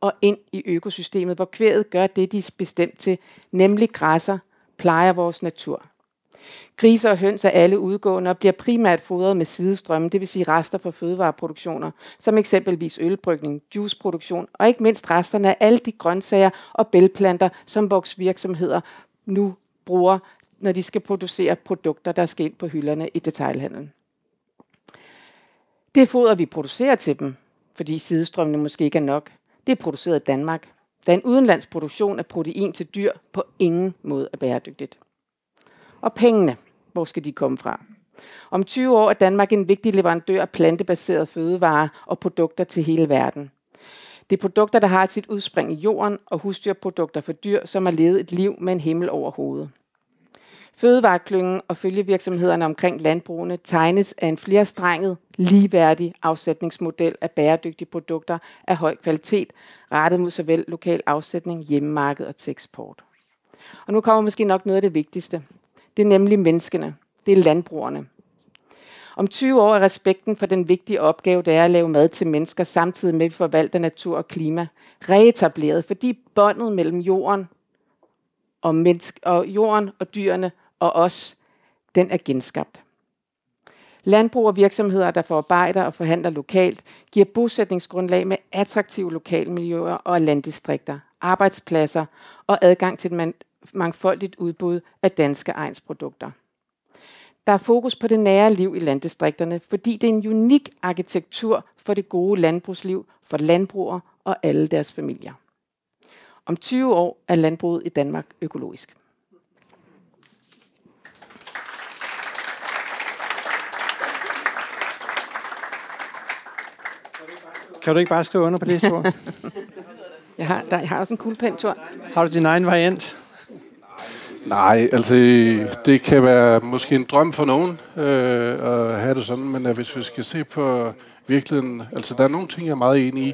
og ind i økosystemet, hvor kvæget gør det, de er bestemt til, nemlig græsser, plejer vores natur. Grise og høns er alle udgående og bliver primært fodret med sidestrømme, det vil sige rester fra fødevareproduktioner, som eksempelvis ølbrygning, juiceproduktion og ikke mindst resterne af alle de grøntsager og bælplanter, som voksvirksomheder nu bruger, når de skal producere produkter, der skal ind på hylderne i detailhandlen. Det foder, vi producerer til dem, fordi sidestrømmene måske ikke er nok, det er produceret i Danmark, da en udenlands produktion af protein til dyr på ingen måde er bæredygtigt. Og pengene, hvor skal de komme fra? Om 20 år er Danmark en vigtig leverandør af plantebaserede fødevarer og produkter til hele verden. Det er produkter, der har sit udspring i jorden, og husdyrprodukter for dyr, som har levet et liv med en himmel over hovedet. Fødevareklyngen og følgevirksomhederne omkring landbrugene tegnes af en flerstrenget, ligeværdig afsætningsmodel af bæredygtige produkter af høj kvalitet, rettet mod såvel lokal afsætning, hjemmemarked og til eksport. Og nu kommer måske nok noget af det vigtigste. Det er nemlig menneskene. Det er landbrugerne. Om 20 år er respekten for den vigtige opgave, det er at lave mad til mennesker, samtidig med at vi forvalter natur og klima, reetableret, fordi båndet mellem jorden og, menneske, og jorden og dyrene og os, den er genskabt. Landbrug og virksomheder, der forarbejder og forhandler lokalt, giver bosætningsgrundlag med attraktive lokalmiljøer og landdistrikter, arbejdspladser og adgang til et mangfoldigt udbud af danske egensprodukter. Der er fokus på det nære liv i landdistrikterne, fordi det er en unik arkitektur for det gode landbrugsliv for landbrugere og alle deres familier. Om 20 år er landbruget i Danmark økologisk. Kan du ikke bare skrive under på det, Thor? (laughs) jeg, har, der, jeg har også en kuglepen, Thor. Har du din egen variant? Nej, altså det kan være måske en drøm for nogen øh, at have det sådan, men øh, hvis vi skal se på virkeligheden, altså der er nogle ting, jeg er meget enig i.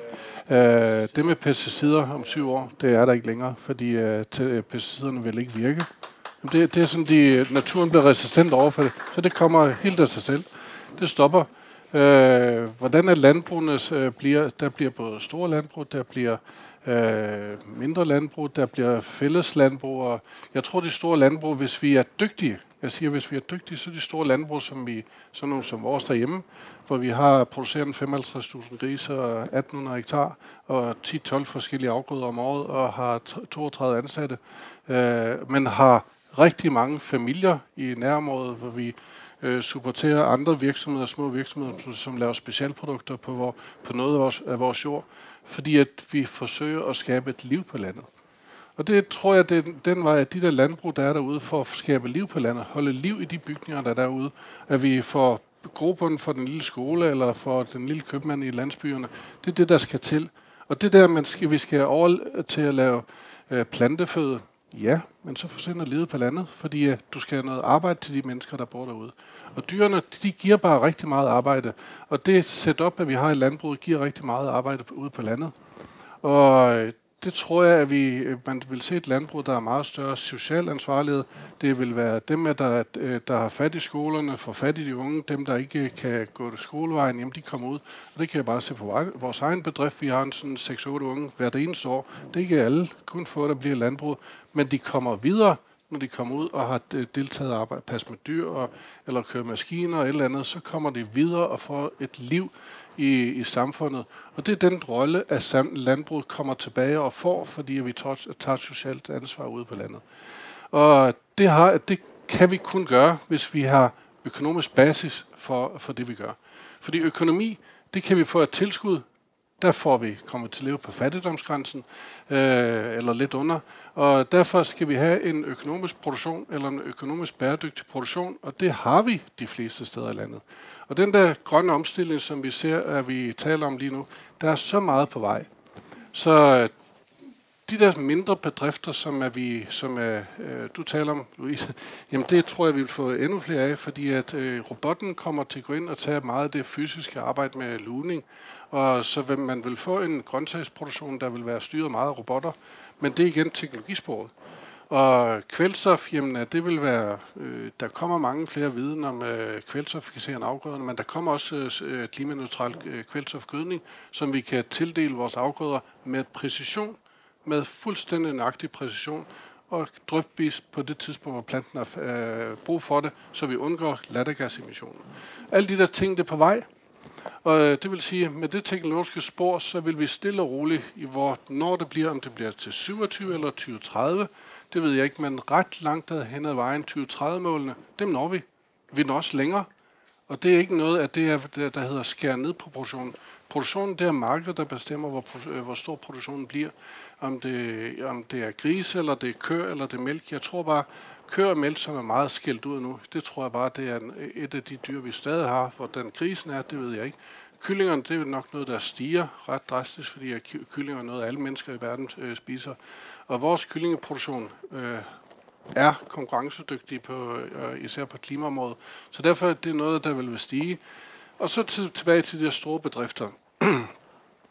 Øh, det med pesticider om syv år, det er der ikke længere, fordi øh, pesticiderne vil ikke virke. Det, det er sådan, de, naturen bliver resistent over for det, så det kommer helt af sig selv. Det stopper. Øh, hvordan er landbrugene øh, bliver, der bliver både store landbrug, der bliver øh, mindre landbrug, der bliver fælles landbrug, og jeg tror, de store landbrug, hvis vi er dygtige, jeg siger, hvis vi er dygtige, så er de store landbrug, som vi, sådan nogle som vores derhjemme, hvor vi har produceret 55.000 grise og 1.800 hektar og 10-12 forskellige afgrøder om året og har 32 ansatte, øh, men har rigtig mange familier i nærområdet, hvor vi øh, supportere andre virksomheder, små virksomheder, som, som laver specialprodukter på, vor, på noget af vores, af vores jord, fordi at vi forsøger at skabe et liv på landet. Og det tror jeg, det er den vej, at de der landbrug, der er derude, for at skabe liv på landet, holde liv i de bygninger, der er derude, at vi får grupperne for den lille skole, eller for den lille købmand i landsbyerne, det er det, der skal til. Og det der, man skal, vi skal over til at lave øh, planteføde, ja, men så forsvinder livet på landet, fordi øh, du skal have noget arbejde til de mennesker, der bor derude. Og dyrene, de giver bare rigtig meget arbejde. Og det setup, at vi har i landbruget, giver rigtig meget arbejde ude på landet. Og øh, det tror jeg, at vi, øh, man vil se et landbrug, der er meget større social ansvarlighed. Det vil være dem, der, øh, der har fat i skolerne, får fat i de unge, dem, der ikke øh, kan gå til skolevejen, jamen de kommer ud. Og det kan jeg bare se på vores egen bedrift. Vi har en sådan 6-8 unge hvert eneste år. Det er ikke alle kun få, der bliver landbrug, men de kommer videre når de kommer ud og har deltaget og arbejde, pas med dyr og, eller køre maskiner og et eller andet, så kommer de videre og får et liv i, i samfundet. Og det er den rolle, at landbruget kommer tilbage og får, fordi vi tager, tager socialt ansvar ude på landet. Og det, har, det kan vi kun gøre, hvis vi har økonomisk basis for, for det, vi gør. Fordi økonomi, det kan vi få et tilskud der får vi kommet til at leve på fattigdomsgrænsen, øh, eller lidt under. Og derfor skal vi have en økonomisk produktion, eller en økonomisk bæredygtig produktion, og det har vi de fleste steder i landet. Og den der grønne omstilling, som vi ser, at vi taler om lige nu, der er så meget på vej. Så øh, de der mindre bedrifter, som er vi, som er, øh, du taler om, Louise, (laughs) jamen det tror jeg, vi vil få endnu flere af, fordi at øh, robotten kommer til at gå ind og tage meget af det fysiske arbejde med luning, og så vil man vil få en grøntsagsproduktion, der vil være styret meget af robotter, men det er igen teknologisporet. Og kvælstof, jamen det vil være, øh, der kommer mange flere viden om øh, kvælstoffikserende afgrøder, men der kommer også øh, øh, klimaneutral øh, kvælstofgødning, som vi kan tildele vores afgrøder med præcision, med fuldstændig nøjagtig præcision, og drypvis på det tidspunkt, hvor planten har øh, brug for det, så vi undgår lattergasemissioner. Alle de der ting, det er på vej, og øh, det vil sige, at med det teknologiske spor, så vil vi stille og roligt, i hvor, når det bliver, om det bliver til 27 eller 2030, det ved jeg ikke, men ret langt hen ad vejen, 2030-målene, dem når vi. Vi når også længere. Og det er ikke noget af det, der hedder skære ned på produktionen. Produktionen, det er markedet, der bestemmer, hvor, øh, hvor stor produktionen bliver. Om det, om det er grise, eller det er køer, eller det er mælk. Jeg tror bare, køer og mælk, som er meget skilt ud nu, det tror jeg bare, det er et af de dyr, vi stadig har. Hvordan krisen er, det ved jeg ikke. Kyllingerne, det er jo nok noget, der stiger ret drastisk, fordi kyllinger er noget, alle mennesker i verden øh, spiser. Og vores kyllingeproduktion øh, er konkurrencedygtig, på, øh, især på klimaområdet. Så derfor er det noget, der vil stige. Og så til, tilbage til de store bedrifter. (clears throat)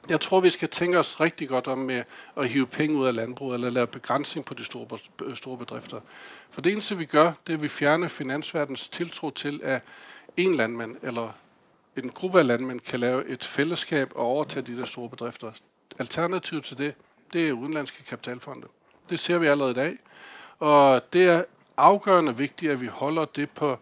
Jeg tror, vi skal tænke os rigtig godt om med at hive penge ud af landbruget, eller lave begrænsning på de store, øh, store bedrifter. For det eneste, vi gør, det er, at vi fjerner finansverdens tiltro til, at en landmand eller en gruppe af landmænd kan lave et fællesskab og overtage de der store bedrifter. Alternativet til det, det er udenlandske kapitalfonde. Det ser vi allerede i dag. Og det er afgørende vigtigt, at vi holder det på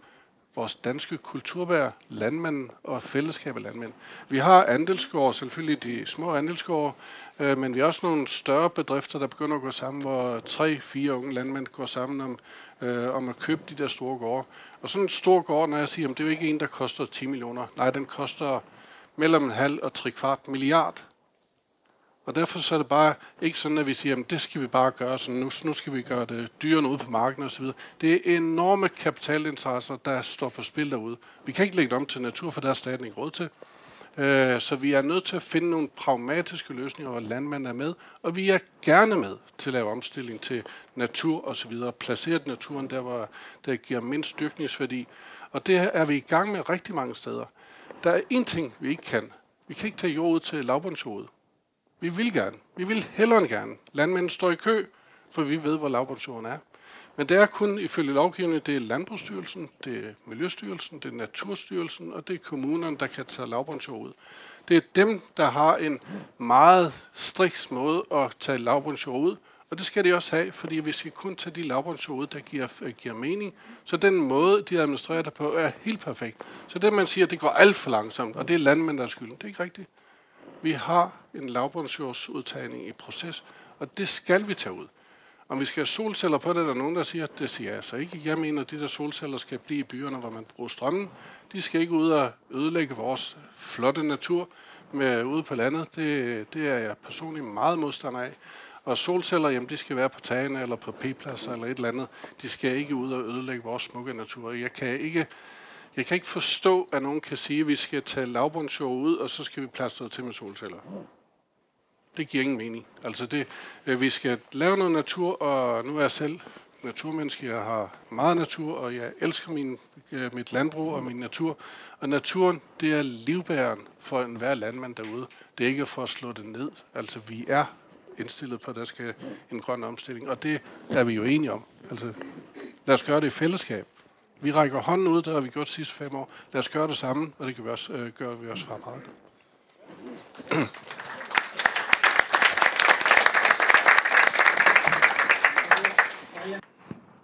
vores danske kulturbær, landmænd og fællesskab af landmænd. Vi har andelsgårde, selvfølgelig de små andelsgårde, øh, men vi har også nogle større bedrifter, der begynder at gå sammen, hvor tre, fire unge landmænd går sammen om, øh, om at købe de der store gårde. Og sådan en stor gård, når jeg siger, at det er jo ikke en, der koster 10 millioner. Nej, den koster mellem en halv og tre kvart milliard. Og derfor så er det bare ikke sådan, at vi siger, at det skal vi bare gøre, så nu, nu skal vi gøre det dyrene ude på markedet osv. Det er enorme kapitalinteresser, der står på spil derude. Vi kan ikke lægge det om til natur, for der er staten ikke råd til. Øh, så vi er nødt til at finde nogle pragmatiske løsninger, hvor landmænd er med, og vi er gerne med til at lave omstilling til natur osv. Placeret naturen der, hvor det giver mindst dyrkningsværdi. Og det er vi i gang med rigtig mange steder. Der er én ting, vi ikke kan. Vi kan ikke tage jord ud til lavbundsjordet. Vi vil gerne. Vi vil hellere end gerne. Landmændene står i kø, for vi ved, hvor lavbundsjorden er. Men det er kun ifølge lovgivningen, det er Landbrugsstyrelsen, det er Miljøstyrelsen, det er Naturstyrelsen, og det er kommunerne, der kan tage lavbundsjord ud. Det er dem, der har en meget striks måde at tage lavbundsjord ud, og det skal de også have, fordi vi skal kun tage de lavbundsjord ud, der giver, giver mening. Så den måde, de administrerer det på, er helt perfekt. Så det, man siger, det går alt for langsomt, og det er landmændenes skyld. Det er ikke rigtigt. Vi har en lavbundsjordsudtagning i proces, og det skal vi tage ud. Om vi skal have solceller på det, der er nogen, der siger, det siger jeg så ikke. Jeg mener, at de der solceller skal blive i byerne, hvor man bruger strømmen. De skal ikke ud og ødelægge vores flotte natur med ude på landet. Det, det er jeg personligt meget modstander af. Og solceller, jamen, de skal være på tagene eller på p-pladser eller et eller andet. De skal ikke ud og ødelægge vores smukke natur. Jeg kan ikke jeg kan ikke forstå, at nogen kan sige, at vi skal tage lavbundsjord ud, og så skal vi plastre til med solceller. Det giver ingen mening. Altså det, øh, vi skal lave noget natur, og nu er jeg selv naturmenneske. Jeg har meget natur, og jeg elsker min, øh, mit landbrug og min natur. Og naturen, det er livbæren for enhver landmand derude. Det er ikke for at slå det ned. Altså vi er indstillet på, at der skal en grøn omstilling, og det er vi jo enige om. Altså, lad os gøre det i fællesskab. Vi rækker hånden ud, det har vi gjort de sidste fem år. Lad os gøre det samme, og det kan vi også, øh, gøre vi også fremadrettet.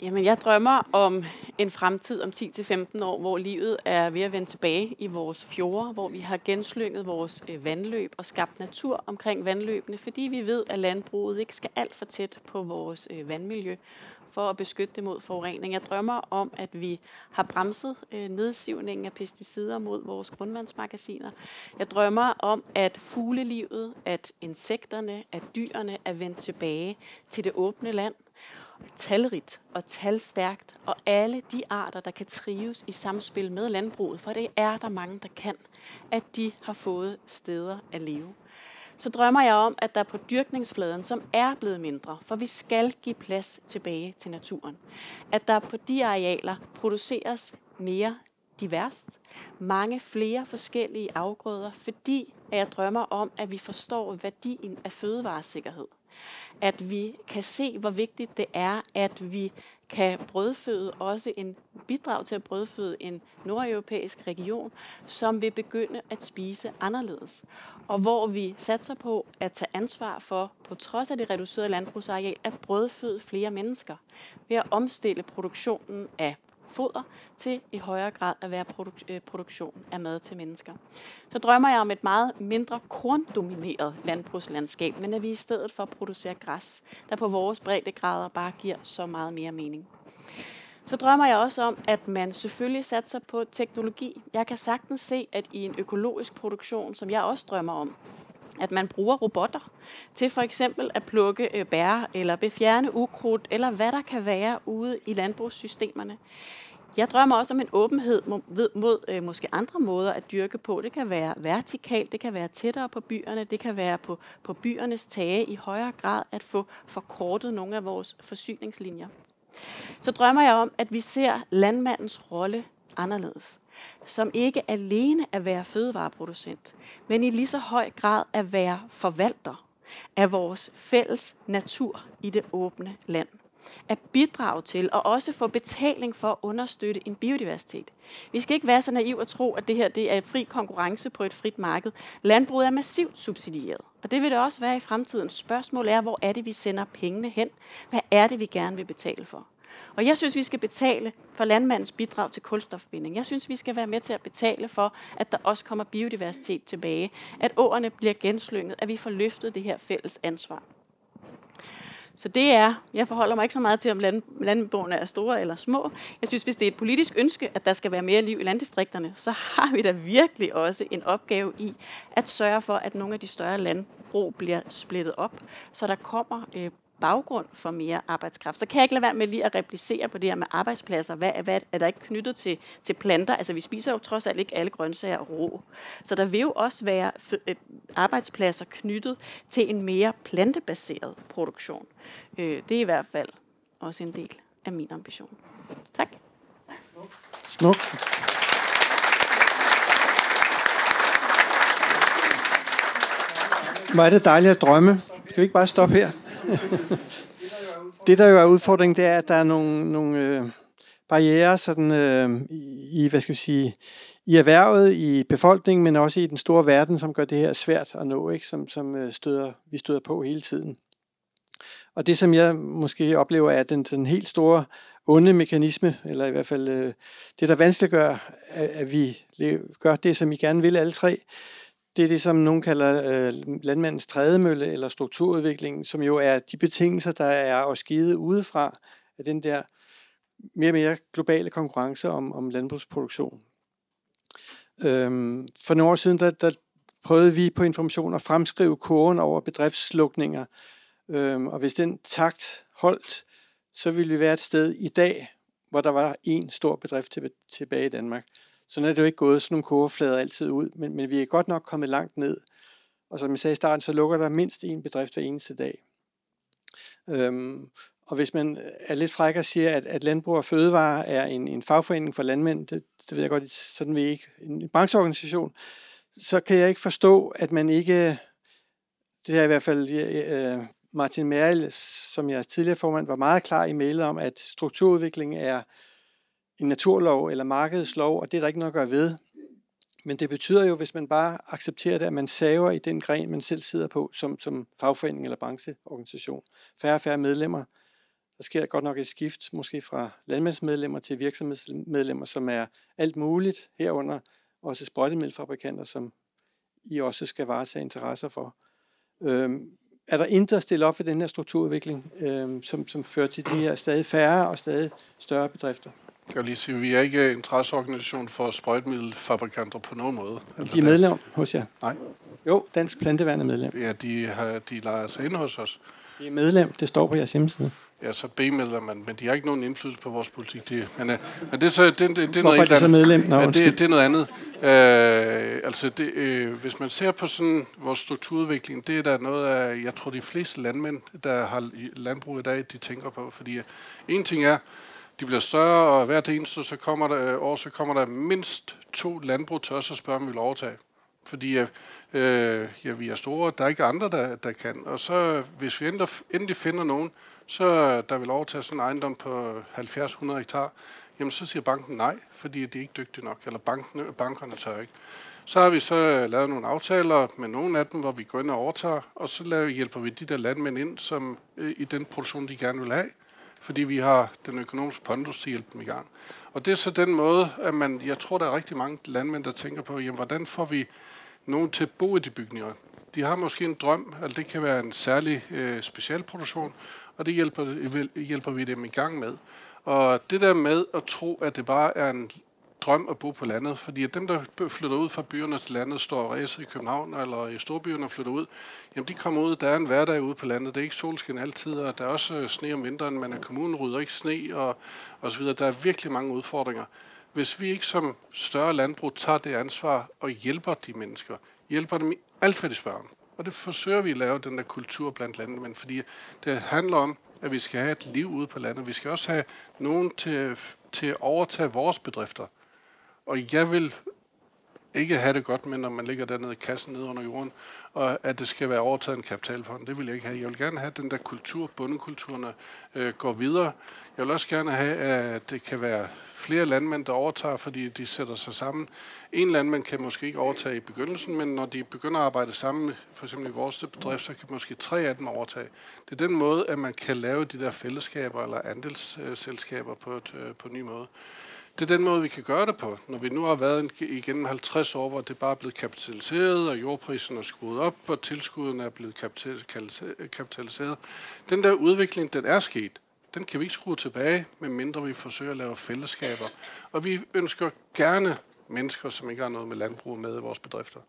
Jamen, jeg drømmer om en fremtid om 10-15 år, hvor livet er ved at vende tilbage i vores fjorde, hvor vi har genslynget vores øh, vandløb og skabt natur omkring vandløbene, fordi vi ved, at landbruget ikke skal alt for tæt på vores øh, vandmiljø for at beskytte det mod forurening. Jeg drømmer om, at vi har bremset øh, nedsivningen af pesticider mod vores grundvandsmagasiner. Jeg drømmer om, at fuglelivet, at insekterne, at dyrene er vendt tilbage til det åbne land, talrigt og talstærkt, og alle de arter, der kan trives i samspil med landbruget, for det er der mange, der kan, at de har fået steder at leve. så drømmer jeg om, at der på dyrkningsfladen, som er blevet mindre, for vi skal give plads tilbage til naturen, at der på de arealer produceres mere diverst, mange flere forskellige afgrøder, fordi at jeg drømmer om, at vi forstår værdien af fødevaresikkerhed. At vi kan se, hvor vigtigt det er, at vi kan brødføde også en bidrag til at brødføde en nordeuropæisk region, som vil begynde at spise anderledes. Og hvor vi satser på at tage ansvar for, på trods af det reducerede landbrugsareal, at brødføde flere mennesker ved at omstille produktionen af foder til i højere grad at være produk- øh, produktion af mad til mennesker. Så drømmer jeg om et meget mindre korndomineret landbrugslandskab, men at vi i stedet for producerer græs, der på vores breddegrader bare giver så meget mere mening. Så drømmer jeg også om, at man selvfølgelig satser på teknologi. Jeg kan sagtens se, at i en økologisk produktion, som jeg også drømmer om, at man bruger robotter til for eksempel at plukke øh, bær eller befjerne ukrudt, eller hvad der kan være ude i landbrugssystemerne. Jeg drømmer også om en åbenhed mod, mod øh, måske andre måder at dyrke på. Det kan være vertikalt, det kan være tættere på byerne, det kan være på, på byernes tage i højere grad at få forkortet nogle af vores forsyningslinjer. Så drømmer jeg om, at vi ser landmandens rolle anderledes som ikke alene at være fødevareproducent, men i lige så høj grad at være forvalter af vores fælles natur i det åbne land at bidrage til og også få betaling for at understøtte en biodiversitet. Vi skal ikke være så naiv at tro, at det her det er fri konkurrence på et frit marked. Landbruget er massivt subsidieret, og det vil det også være i fremtiden. Spørgsmålet er, hvor er det, vi sender pengene hen? Hvad er det, vi gerne vil betale for? Og jeg synes, vi skal betale for landmandens bidrag til kulstofbinding. Jeg synes, vi skal være med til at betale for, at der også kommer biodiversitet tilbage. At åerne bliver genslynget, at vi får løftet det her fælles ansvar. Så det er, jeg forholder mig ikke så meget til, om land, landbrugene er store eller små. Jeg synes, hvis det er et politisk ønske, at der skal være mere liv i landdistrikterne, så har vi da virkelig også en opgave i at sørge for, at nogle af de større landbrug bliver splittet op, så der kommer øh, baggrund for mere arbejdskraft. Så kan jeg ikke lade være med lige at replicere på det her med arbejdspladser. Hvad, hvad er der ikke knyttet til, til planter? Altså vi spiser jo trods alt ikke alle grøntsager rå. Så der vil jo også være øh, arbejdspladser knyttet til en mere plantebaseret produktion. Øh, det er i hvert fald også en del af min ambition. Tak. Smuk. Hvor er det dejligt at drømme. Skal vi ikke bare stoppe her? (laughs) det, der jo er udfordringen, det er, at der er nogle, nogle øh, barriere sådan, øh, i, hvad skal vi sige, i erhvervet, i befolkningen, men også i den store verden, som gør det her svært at nå, ikke? som, som øh, støder, vi støder på hele tiden. Og det, som jeg måske oplever, er den, den helt store onde mekanisme, eller i hvert fald øh, det, der vanskeliggør, at, at vi gør det, som vi gerne vil alle tre, det er det, som nogen kalder øh, landmandens trædemølle eller strukturudvikling, som jo er de betingelser, der er og skide udefra af den der mere og mere globale konkurrence om, om landbrugsproduktion. Øhm, for nogle år siden, der, der prøvede vi på information at fremskrive kurven over bedriftslukninger, øhm, og hvis den takt holdt, så ville vi være et sted i dag, hvor der var en stor bedrift tilbage i Danmark. Sådan er det jo ikke gået, sådan nogle kurveflader altid ud, men, men vi er godt nok kommet langt ned. Og som jeg sagde i starten, så lukker der mindst en bedrift hver eneste dag. Øhm, og hvis man er lidt fræk og siger, at, at Landbrug og Fødevare er en, en fagforening for landmænd, det, det ved jeg godt, sådan vi ikke, en brancheorganisation, så kan jeg ikke forstå, at man ikke, det er i hvert fald øh, Martin Merrill, som jeg tidligere formand, var meget klar i mailet om, at strukturudvikling er en naturlov eller markedslov, og det er der ikke noget at gøre ved. Men det betyder jo, hvis man bare accepterer det, at man saver i den gren, man selv sidder på som, som fagforening eller brancheorganisation. Færre og færre medlemmer. Der sker godt nok et skift, måske fra landmandsmedlemmer til virksomhedsmedlemmer, som er alt muligt herunder, også sprøjtemiddelfabrikanter, som I også skal varetage interesser for. Øhm, er der intet at stille op for den her strukturudvikling, øhm, som, som fører til de her stadig færre og stadig større bedrifter? Jeg vil lige sige, vi er ikke interesseorganisation for sprøjtemiddelfabrikanter på nogen måde. Altså, de er medlem hos jer? Nej. Jo, Dansk Planteværn er medlem. Ja, de, har, de leger sig ind hos os. De er medlem, det står på jeres hjemmeside. ja, så B-medlemmer, men de har ikke nogen indflydelse på vores politik. De, men, øh, men det er så det, det, det er noget er de så medlem? Nå, ja, det, det er noget andet. Øh, altså, det, øh, hvis man ser på sådan vores strukturudvikling, det er der noget af, jeg tror, de fleste landmænd, der har landbrug i dag, de tænker på. Fordi øh, en ting er, de bliver større, og hvert eneste så kommer der, øh, år, så kommer der mindst to landbrug til os og spørge, om vi vil overtage. Fordi øh, øh, ja, vi er store, der er ikke andre, der, der kan. Og så hvis vi endelig, endelig finder nogen, så der vil overtage sådan en ejendom på 70-100 hektar, jamen så siger banken nej, fordi de er ikke dygtige nok, eller banken, bankerne tør ikke. Så har vi så øh, lavet nogle aftaler med nogle af dem, hvor vi går ind og overtager, og så laver, hjælper vi de der landmænd ind, som øh, i den produktion, de gerne vil have, fordi vi har den økonomiske pondus til at hjælpe dem i gang. Og det er så den måde, at man, jeg tror, der er rigtig mange landmænd, der tænker på, jamen, hvordan får vi nogen til at bo i de bygninger? De har måske en drøm, altså det kan være en særlig øh, specialproduktion, og det hjælper, hjælper vi dem i gang med. Og det der med at tro, at det bare er en drøm at bo på landet, fordi at dem, der flytter ud fra byerne til landet, står ræset i København eller i storbyerne og flytter ud, jamen de kommer ud, der er en hverdag ude på landet, det er ikke solskin altid, og der er også øh, sne om vinteren, men kommunen rydder ikke sne og, og så videre. Der er virkelig mange udfordringer. Hvis vi ikke som større landbrug tager det ansvar og hjælper de mennesker, hjælper dem i alt, hvad de spørger om, og det forsøger vi at lave, den der kultur blandt landmænd, fordi det handler om, at vi skal have et liv ude på landet. Vi skal også have nogen til, til at overtage vores bedrifter. Og jeg vil ikke have det godt med, når man ligger dernede i kassen nede under jorden, og at det skal være overtaget en kapitalfond. Det vil jeg ikke have. Jeg vil gerne have, at den der kultur, bundekulturen, øh, går videre. Jeg vil også gerne have, at det kan være flere landmænd, der overtager, fordi de sætter sig sammen. En landmand kan måske ikke overtage i begyndelsen, men når de begynder at arbejde sammen, for eksempel i vores bedrift, så kan måske tre af dem overtage. Det er den måde, at man kan lave de der fællesskaber eller andelsselskaber på, et, øh, på en ny måde. Det er den måde, vi kan gøre det på. Når vi nu har været igennem 50 år, hvor det bare er blevet kapitaliseret, og jordprisen er skruet op, og tilskuddene er blevet kapitaliseret. Den der udvikling, den er sket. Den kan vi ikke skrue tilbage, medmindre vi forsøger at lave fællesskaber. Og vi ønsker gerne mennesker, som ikke har noget med landbrug med i vores bedrifter.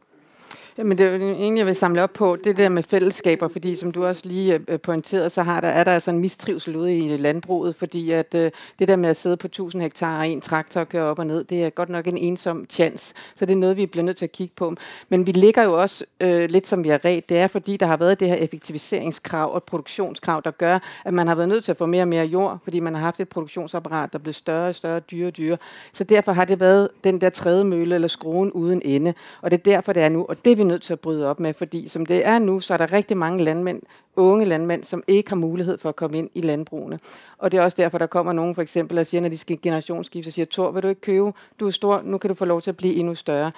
Jamen det er egentlig, jeg vil samle op på, det der med fællesskaber, fordi som du også lige øh, øh, pointerede, så har der, er der altså en mistrivsel ude i landbruget, fordi at øh, det der med at sidde på 1000 hektar og en traktor og køre op og ned, det er godt nok en ensom chance, så det er noget, vi bliver nødt til at kigge på. Men vi ligger jo også øh, lidt som vi har ret, det er fordi, der har været det her effektiviseringskrav og produktionskrav, der gør, at man har været nødt til at få mere og mere jord, fordi man har haft et produktionsapparat, der blev større og større, dyre og dyre. Så derfor har det været den der tredje mølle eller skruen uden ende, og det er derfor, det er nu, og det vil nødt til at bryde op med, fordi som det er nu, så er der rigtig mange landmænd, unge landmænd, som ikke har mulighed for at komme ind i landbrugene. Og det er også derfor, der kommer nogen for eksempel og siger, når de skal generationsskifte, så siger, Tor, vil du ikke købe? Du er stor, nu kan du få lov til at blive endnu større.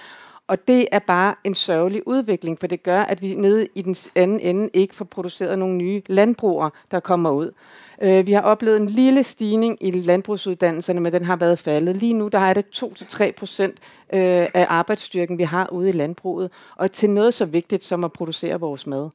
Og det er bare en sørgelig udvikling, for det gør, at vi nede i den anden ende ikke får produceret nogle nye landbrugere, der kommer ud. Øh, vi har oplevet en lille stigning i landbrugsuddannelserne, men den har været faldet. Lige nu der er det 2-3 procent øh, af arbejdsstyrken, vi har ude i landbruget, og til noget så vigtigt som at producere vores mad.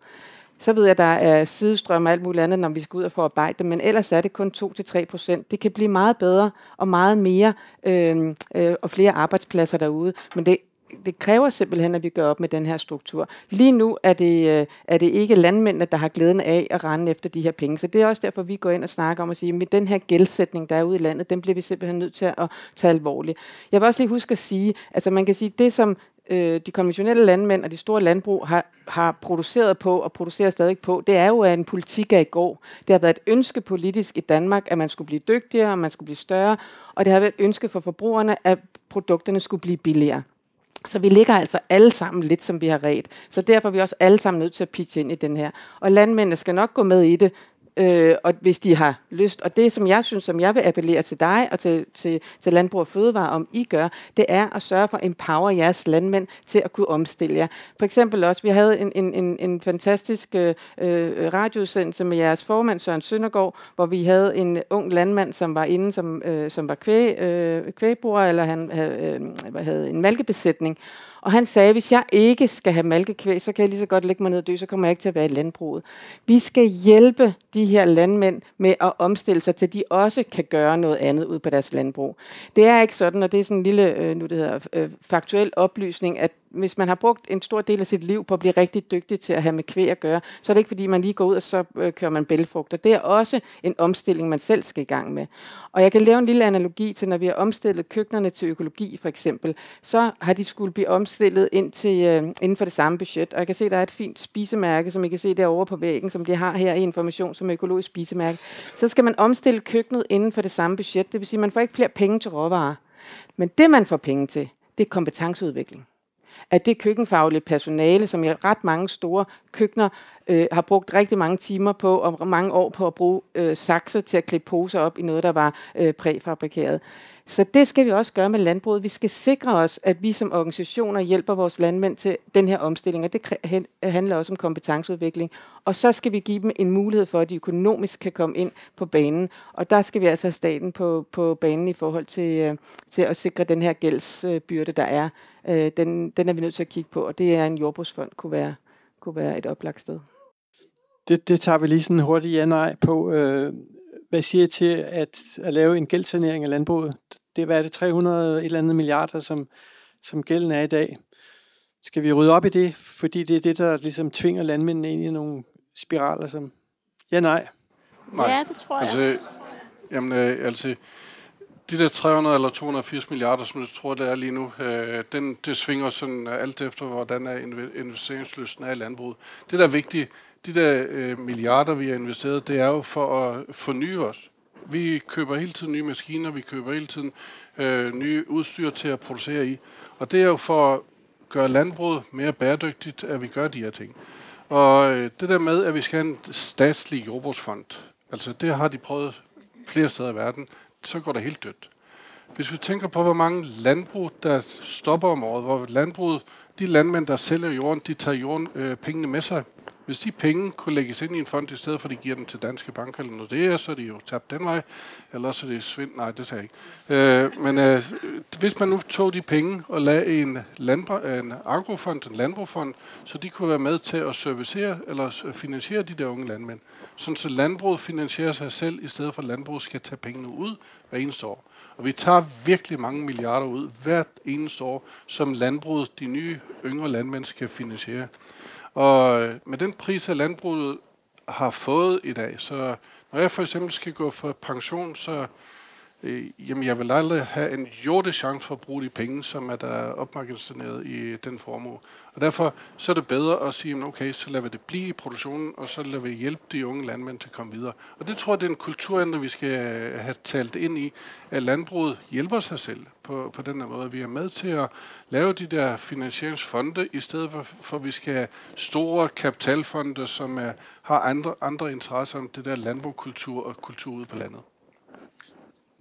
Så ved jeg, at der er sidestrøm og alt muligt andet, når vi skal ud og forarbejde men ellers er det kun 2-3 procent. Det kan blive meget bedre og meget mere øh, øh, og flere arbejdspladser derude, men det det kræver simpelthen, at vi gør op med den her struktur. Lige nu er det, øh, er det ikke landmændene, der har glæden af at rende efter de her penge. Så det er også derfor, vi går ind og snakker om at sige, at den her gældsætning, der er ude i landet, den bliver vi simpelthen nødt til at tage alvorligt. Jeg vil også lige huske at sige, altså man kan sige, det som øh, de konventionelle landmænd og de store landbrug har, har produceret på og producerer stadig på, det er jo en politik af i går. Det har været et ønske politisk i Danmark, at man skulle blive dygtigere, og man skulle blive større, og det har været et ønske for forbrugerne, at produkterne skulle blive billigere. Så vi ligger altså alle sammen lidt, som vi har ret. Så derfor er vi også alle sammen nødt til at pitche ind i den her. Og landmændene skal nok gå med i det, øh, og hvis de har lyst. Og det, som jeg synes, som jeg vil appellere til dig og til, til, til Landbrug og Fødevare, om I gør, det er at sørge for at empower jeres landmænd til at kunne omstille jer. For eksempel også, vi havde en, en, en, en fantastisk øh, øh radiosendelse med jeres formand, Søren Søndergaard, hvor vi havde en ung landmand, som var inde, som, øh, som var kvæg, øh, kvægbruger, eller han havde, øh, havde en malkebesætning. Og han sagde, hvis jeg ikke skal have malkekvæg, så kan jeg lige så godt lægge mig ned og dø, så kommer jeg ikke til at være i landbruget. Vi skal hjælpe de her landmænd med at omstille sig til, at de også kan gøre noget andet ud på deres landbrug. Det er ikke sådan, og det er sådan en lille, øh, nu det hedder, øh, faktuel oplysning, at hvis man har brugt en stor del af sit liv på at blive rigtig dygtig til at have med kvæg at gøre, så er det ikke fordi, man lige går ud og så øh, kører man bælfrugter. Det er også en omstilling, man selv skal i gang med. Og jeg kan lave en lille analogi til, når vi har omstillet køkkenerne til økologi for eksempel, så har de skulle blive omstillet ind til, øh, inden for det samme budget. Og jeg kan se, der er et fint spisemærke, som I kan se derovre på væggen, som de har her i information som økologisk spisemærke. Så skal man omstille køkkenet inden for det samme budget. Det vil sige, at man får ikke flere penge til råvarer. Men det, man får penge til, det er kompetenceudvikling. At det køkkenfaglige personale, som i ret mange store køkkener øh, har brugt rigtig mange timer på, og mange år på at bruge øh, sakser til at klippe poser op i noget, der var øh, præfabrikeret. Så det skal vi også gøre med landbruget. Vi skal sikre os, at vi som organisationer hjælper vores landmænd til den her omstilling, og det handler også om kompetenceudvikling. Og så skal vi give dem en mulighed for, at de økonomisk kan komme ind på banen. Og der skal vi altså have staten på, på banen i forhold til, øh, til at sikre den her gældsbyrde, der er. Øh, den, den er vi nødt til at kigge på, og det er en jordbrugsfond kunne være, kunne være et oplagt sted. Det, det tager vi lige sådan hurtigt ja-nej på. Øh, hvad siger I til at, at lave en gældsanering af landbruget? Det er, hvad er det, 300 et eller andet milliarder, som, som gælden er i dag. Skal vi rydde op i det, fordi det er det, der ligesom tvinger landmændene ind i nogle spiraler, som ja, nej. nej. Ja, det tror jeg. Altså, jamen, øh, altså, de der 300 eller 280 milliarder, som jeg tror, det er lige nu, øh, den, det svinger sådan øh, alt efter, hvordan er investeringslysten er i landbruget. Det, der er vigtigt, de der øh, milliarder, vi har investeret, det er jo for at forny os. Vi køber hele tiden nye maskiner, vi køber hele tiden øh, nye udstyr til at producere i. Og det er jo for at gøre landbruget mere bæredygtigt, at vi gør de her ting. Og øh, det der med, at vi skal have en statslig jordbrugsfond, altså det har de prøvet flere steder i verden, så går det helt dødt. Hvis vi tænker på, hvor mange landbrug, der stopper om året, hvor landbruget, de landmænd, der sælger jorden, de tager jorden, øh, pengene med sig, hvis de penge kunne lægges ind i en fond, i stedet for at de giver dem til danske banker eller noget det er, så er de jo tabt den vej. Eller så er det svind. Nej, det sagde jeg ikke. Øh, men øh, hvis man nu tog de penge og lagde en, landbr- en agrofond, en landbrugfond, så de kunne være med til at servicere eller finansiere de der unge landmænd. Sådan så landbruget finansierer sig selv, i stedet for at landbruget skal tage pengene ud hver eneste år. Og vi tager virkelig mange milliarder ud hvert eneste år, som landbruget, de nye yngre landmænd, skal finansiere. Og øh, med den pris, at landbruget har fået i dag, så når jeg for eksempel skal gå på pension, så øh, jamen jeg vil aldrig have en jordisk chance for at bruge de penge, som er der opmagasineret i den formue. Og derfor så er det bedre at sige, okay, så lader vi det blive i produktionen, og så lader vi hjælpe de unge landmænd til at komme videre. Og det tror jeg, det er en kulturændring, vi skal have talt ind i, at landbruget hjælper sig selv på, på den her måde. Vi er med til at lave de der finansieringsfonde, i stedet for, for vi skal have store kapitalfonde, som er, har andre, andre interesser om det der landbrugskultur og kultur ude på landet.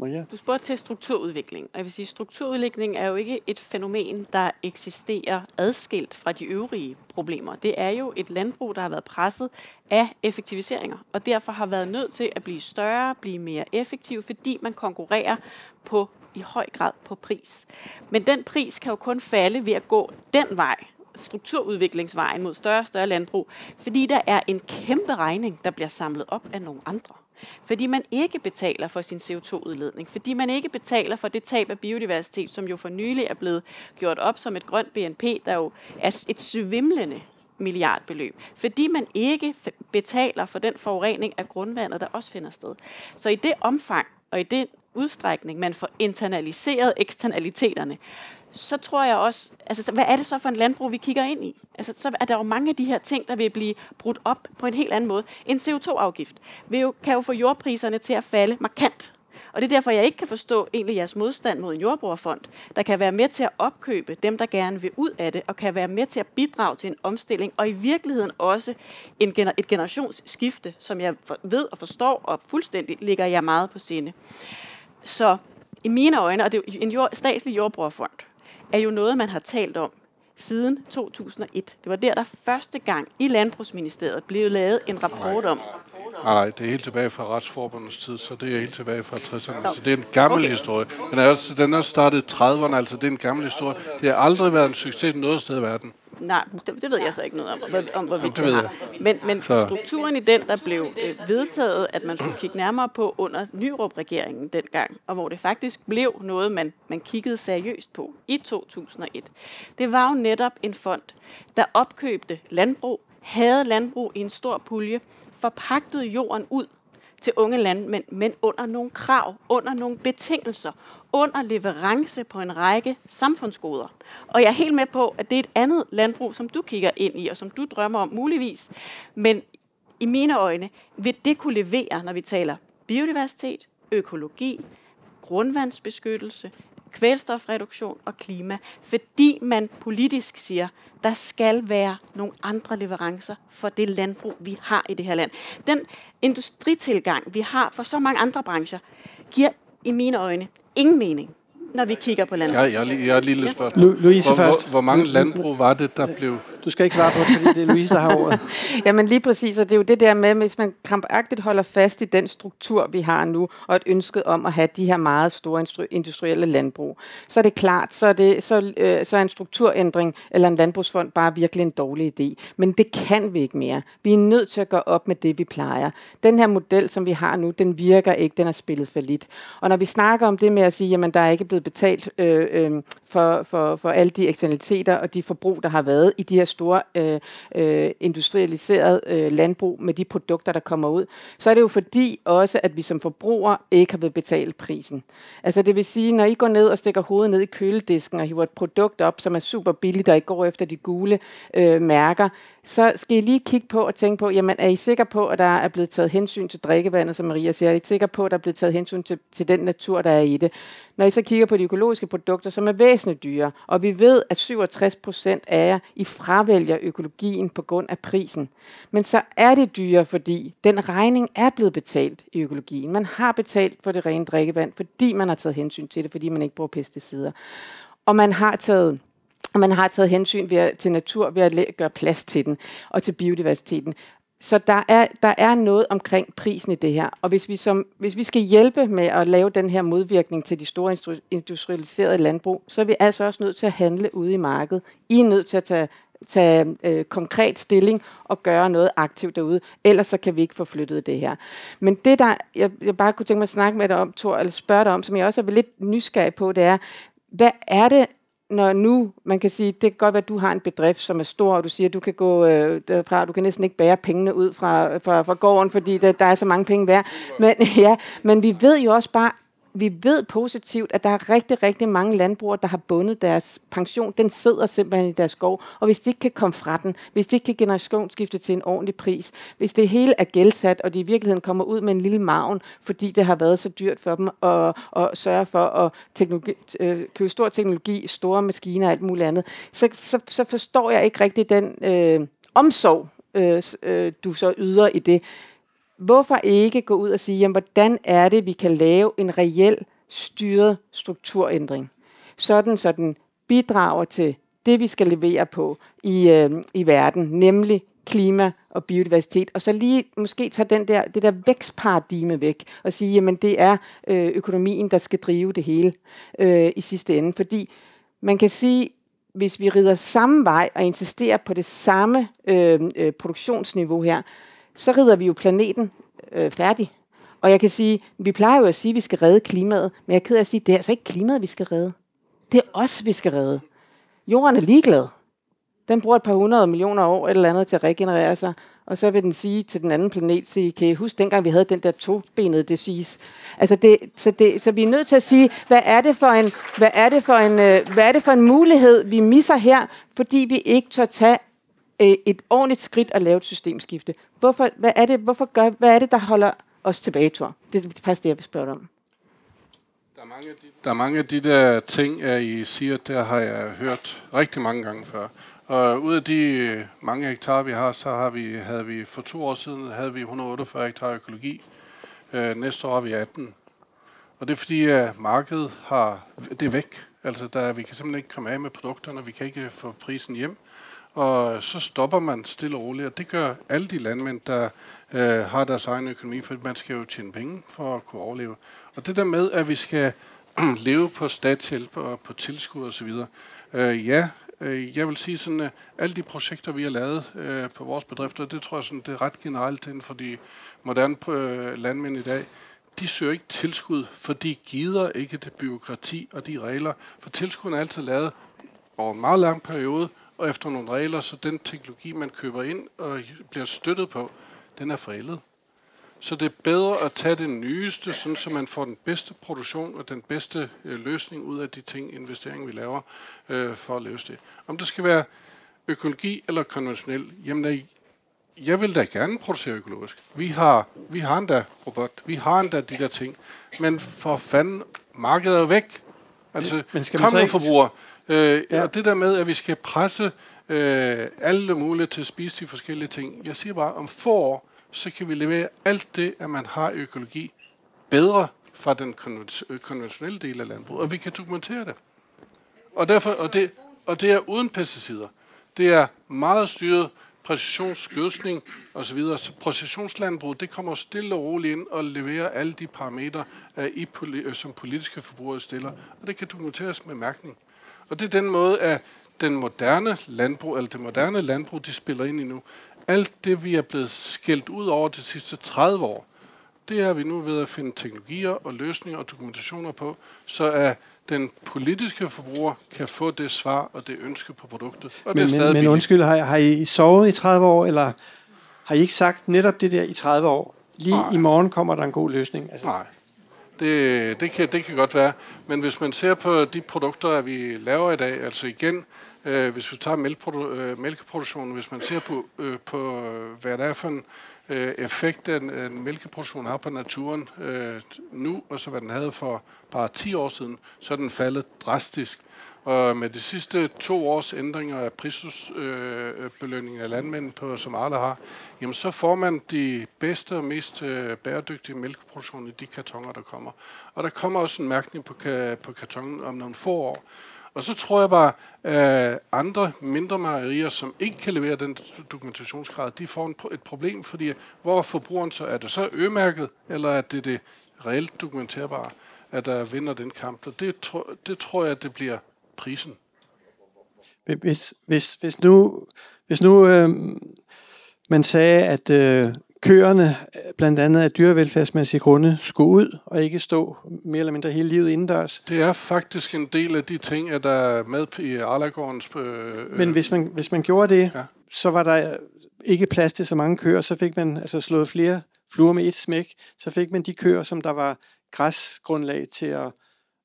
Maria? Du spurgte til strukturudvikling, og jeg vil sige, strukturudvikling er jo ikke et fænomen, der eksisterer adskilt fra de øvrige problemer. Det er jo et landbrug, der har været presset af effektiviseringer, og derfor har været nødt til at blive større, blive mere effektiv, fordi man konkurrerer på i høj grad på pris. Men den pris kan jo kun falde ved at gå den vej, strukturudviklingsvejen mod større og større landbrug, fordi der er en kæmpe regning, der bliver samlet op af nogle andre. Fordi man ikke betaler for sin CO2-udledning. Fordi man ikke betaler for det tab af biodiversitet, som jo for nylig er blevet gjort op som et grønt BNP, der jo er et svimlende milliardbeløb. Fordi man ikke betaler for den forurening af grundvandet, der også finder sted. Så i det omfang og i den udstrækning, man får internaliseret eksternaliteterne, så tror jeg også, altså hvad er det så for en landbrug, vi kigger ind i? Altså så er der jo mange af de her ting, der vil blive brudt op på en helt anden måde. En CO2-afgift vil jo, kan jo få jordpriserne til at falde markant. Og det er derfor, jeg ikke kan forstå egentlig jeres modstand mod en jordbrugerfond, der kan være med til at opkøbe dem, der gerne vil ud af det, og kan være med til at bidrage til en omstilling, og i virkeligheden også en gener- et generationsskifte, som jeg ved og forstår, og fuldstændig ligger jeg meget på sinde. Så i mine øjne, og det er en jord, statslig jordbrugerfond, er jo noget, man har talt om siden 2001. Det var der, der første gang i Landbrugsministeriet blev lavet en rapport om. Nej, det er helt tilbage fra Retsforbundets tid, så det er helt tilbage fra 60'erne. Så det er en gammel okay. historie. Den er, også, den er startet i 30'erne, altså det er en gammel historie. Det har aldrig været en succes noget sted i verden. Nej, det, det ved jeg så ikke noget om, hvor, om hvorvidt det ved jeg. Men, men Så- strukturen i den, der blev øh, vedtaget, at man skulle kigge nærmere på under Nyrup-regeringen dengang, og hvor det faktisk blev noget, man, man kiggede seriøst på i 2001, det var jo netop en fond, der opkøbte landbrug, havde landbrug i en stor pulje, forpagtede jorden ud til unge landmænd, men under nogle krav, under nogle betingelser, under leverance på en række samfundsgoder. Og jeg er helt med på, at det er et andet landbrug, som du kigger ind i, og som du drømmer om muligvis. Men i mine øjne vil det kunne levere, når vi taler biodiversitet, økologi, grundvandsbeskyttelse, kvælstofreduktion og klima, fordi man politisk siger, der skal være nogle andre leverancer for det landbrug, vi har i det her land. Den industritilgang, vi har for så mange andre brancher, giver i mine øjne ingen mening, når vi kigger på landbrug. Jeg, jeg, har lige- jeg har et lille spørgsmål. Louise hvor, først. hvor, hvor mange landbrug var det, der blev... Du skal ikke svare på det, fordi det er Louise, der har ordet. (laughs) Jamen lige præcis, og det er jo det der med, hvis man krampagtigt holder fast i den struktur, vi har nu, og et ønske om at have de her meget store industrielle landbrug, så er det klart, så er, det, så, øh, så er en strukturændring eller en landbrugsfond bare virkelig en dårlig idé. Men det kan vi ikke mere. Vi er nødt til at gå op med det, vi plejer. Den her model, som vi har nu, den virker ikke, den er spillet for lidt. Og når vi snakker om det med at sige, jamen der er ikke blevet betalt øh, øh, for, for, for alle de eksternaliteter og de forbrug, der har været i de her store øh, øh, industrialiserede øh, landbrug med de produkter, der kommer ud, så er det jo fordi også, at vi som forbrugere ikke har vil betale prisen. Altså det vil sige, når I går ned og stikker hovedet ned i køledisken og hiver et produkt op, som er super billigt, og I går efter de gule øh, mærker, så skal I lige kigge på og tænke på, jamen er I sikre på, at der er blevet taget hensyn til drikkevandet, som Maria siger? Er I sikre på, at der er blevet taget hensyn til, til den natur, der er i det? Når I så kigger på de økologiske produkter, som er væsentligt dyre, og vi ved, at 67 procent af jer, I fravælger økologien på grund af prisen. Men så er det dyre, fordi den regning er blevet betalt i økologien. Man har betalt for det rene drikkevand, fordi man har taget hensyn til det, fordi man ikke bruger pesticider. Og man har taget og man har taget hensyn ved at, til natur ved at gøre plads til den og til biodiversiteten. Så der er, der er noget omkring prisen i det her. Og hvis vi, som, hvis vi skal hjælpe med at lave den her modvirkning til de store industrialiserede landbrug, så er vi altså også nødt til at handle ude i markedet. I er nødt til at tage, tage øh, konkret stilling og gøre noget aktivt derude. Ellers så kan vi ikke få flyttet det her. Men det, der jeg, jeg bare kunne tænke mig at snakke med dig om, Thor, eller spørge dig om, som jeg også er lidt nysgerrig på, det er, hvad er det, når nu, man kan sige, det kan godt være, at du har en bedrift, som er stor, og du siger, at du kan gå øh, derfra, du kan næsten ikke bære pengene ud fra, fra, fra gården, fordi der, der er så mange penge værd. Men, (laughs) ja, men vi ved jo også bare, vi ved positivt, at der er rigtig, rigtig mange landbrugere, der har bundet deres pension. Den sidder simpelthen i deres skov, og hvis de ikke kan komme fra den, hvis de ikke kan generationsskifte til en ordentlig pris, hvis det hele er gældsat, og de i virkeligheden kommer ud med en lille maven, fordi det har været så dyrt for dem at, at sørge for at teknologi, øh, købe stor teknologi, store maskiner og alt muligt andet, så, så, så forstår jeg ikke rigtig den øh, omsorg, øh, øh, du så yder i det. Hvorfor ikke gå ud og sige, jamen, hvordan er det, vi kan lave en reel styret strukturændring, sådan så den bidrager til det, vi skal levere på i, øh, i verden, nemlig klima og biodiversitet, og så lige måske tage den der, det der vækstparadigme væk, og sige, jamen det er øh, økonomien, der skal drive det hele øh, i sidste ende, fordi man kan sige, hvis vi rider samme vej og insisterer på det samme øh, øh, produktionsniveau her, så rider vi jo planeten øh, færdig. Og jeg kan sige, vi plejer jo at sige, at vi skal redde klimaet, men jeg er ked af at sige, at det er altså ikke klimaet, vi skal redde. Det er os, vi skal redde. Jorden er ligeglad. Den bruger et par hundrede millioner år eller andet til at regenerere sig, og så vil den sige til den anden planet, sige, kan I huske dengang vi havde den der tobenede disease? Altså det, så, det, så vi er nødt til at sige, hvad er det for en, hvad er det for en, øh, hvad er det for en mulighed, vi misser her, fordi vi ikke tør tage øh, et ordentligt skridt at lave et systemskifte. Hvorfor, hvad, er det, hvorfor gør, hvad er det, der holder os tilbage, tror Det er faktisk det, jeg vil spørge dig om. Der er, mange af de, der er mange af de der ting, at I siger, der har jeg hørt rigtig mange gange før. Og ud af de mange hektar, vi har, så har vi, havde vi for to år siden havde vi 148 hektar økologi. Øh, næste år har vi 18. Og det er fordi, at markedet har, det er væk. Altså, der, vi kan simpelthen ikke komme af med produkterne, vi kan ikke få prisen hjem. Og så stopper man stille og roligt, og det gør alle de landmænd, der øh, har deres egen økonomi, for man skal jo tjene penge for at kunne overleve. Og det der med, at vi skal (clears throat) leve på statshjælp og på tilskud osv., øh, ja, Øh, jeg vil sige sådan, at alle de projekter, vi har lavet øh, på vores bedrifter, det tror jeg sådan, det er ret generelt inden for de moderne øh, landmænd i dag, de søger ikke tilskud, for de gider ikke det byråkrati og de regler. For tilskud er altid lavet over en meget lang periode, og efter nogle regler, så den teknologi, man køber ind og bliver støttet på, den er forældet. Så det er bedre at tage det nyeste, sådan så man får den bedste produktion og den bedste øh, løsning ud af de ting, investering vi laver øh, for at løse det. Om det skal være økologi eller konventionel, jamen jeg vil da gerne producere økologisk. Vi har, vi har endda robot, vi har endda de der ting, men for fanden, markedet er jo væk. Altså, men skal kom nu forbruger. Øh, ja. Og det der med, at vi skal presse øh, alle mulige til at spise de forskellige ting. Jeg siger bare, om få år, så kan vi levere alt det, at man har økologi, bedre fra den konventionelle del af landbruget, og vi kan dokumentere det. Og, derfor, og, det, og det er uden pesticider. Det er meget styret præcisionsgødsning osv. Så præcisionslandbrug, det kommer stille og roligt ind og leverer alle de parametre, i, uh, som politiske forbrugere stiller. Og det kan dokumenteres med mærkning. Og det er den måde, at den moderne landbrug, eller det moderne landbrug, de spiller ind i nu. Alt det, vi er blevet skældt ud over de sidste 30 år, det er vi nu ved at finde teknologier og løsninger og dokumentationer på, så at den politiske forbruger kan få det svar og det ønske på produktet. Og men, det er men, men undskyld, har, har I sovet i 30 år, eller har I ikke sagt netop det der i 30 år? Lige Nej. i morgen kommer der en god løsning. Altså. Nej, det, det, kan, det kan godt være. Men hvis man ser på de produkter, vi laver i dag, altså igen, øh, hvis vi tager mælkeprodu- øh, mælkeproduktionen, hvis man ser på, øh, på hvad det er for en øh, effekt, den en mælkeproduktion har på naturen øh, nu, og så hvad den havde for bare 10 år siden, så er den faldet drastisk. Og med de sidste to års ændringer af prisbelønningen øh, af landmænd, på, som Arla har, jamen så får man de bedste og mest øh, bæredygtige mælkeproduktioner i de kartonger, der kommer. Og der kommer også en mærkning på, på kartongen om nogle få år. Og så tror jeg bare, at andre mindre mejerier, som ikke kan levere den dokumentationsgrad, de får en, et problem, fordi hvor er forbrugeren så? Er det så ømærket, eller er det det reelt dokumenterbare, at der vinder den kamp? Og det, tro, det tror jeg, det bliver prisen. Hvis, hvis, hvis nu, hvis nu øh, man sagde, at øh, køerne blandt andet af dyrevelfærdsmæssige grunde skulle ud og ikke stå mere eller mindre hele livet indendørs. Det er faktisk en del af de ting, at der er med i Arlagårdens... Øh, Men hvis man, hvis man gjorde det, ja. så var der ikke plads til så mange køer, så fik man altså slået flere fluer med et smæk, så fik man de køer, som der var græsgrundlag til at,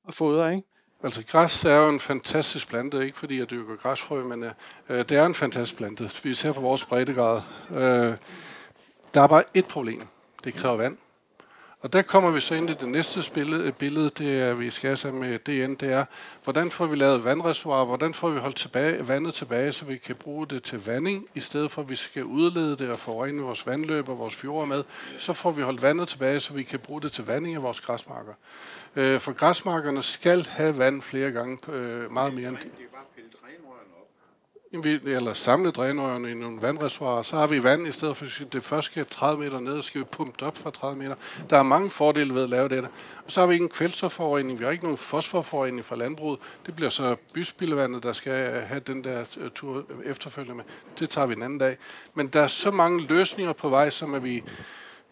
at fodre, ikke? Altså græs er jo en fantastisk plante, ikke fordi jeg dyrker græsfrø, men øh, øh det er en fantastisk plante. Vi ser på vores breddegrad. Øh, der er bare et problem. Det kræver vand. Og der kommer vi så ind i det næste øh, billede, det er, vi skal have med DN, det er, hvordan får vi lavet vandreservoirer, hvordan får vi holdt tilbage, vandet tilbage, så vi kan bruge det til vanding, i stedet for at vi skal udlede det og forurene vores vandløb og vores fjorde med, så får vi holdt vandet tilbage, så vi kan bruge det til vanding af vores græsmarker. Øh, for græsmarkerne skal have vand flere gange, øh, meget mere end eller samle drænøjerne i nogle vandreservoirer, så har vi vand i stedet for, at det først skal 30 meter ned, og skal vi pumpe op fra 30 meter. Der er mange fordele ved at lave det. Og så har vi ikke en kvælstofforurening, vi har ikke nogen fosforforurening fra landbruget. Det bliver så byspildevandet, der skal have den der øh, tur efterfølgende med. Det tager vi en anden dag. Men der er så mange løsninger på vej, som at vi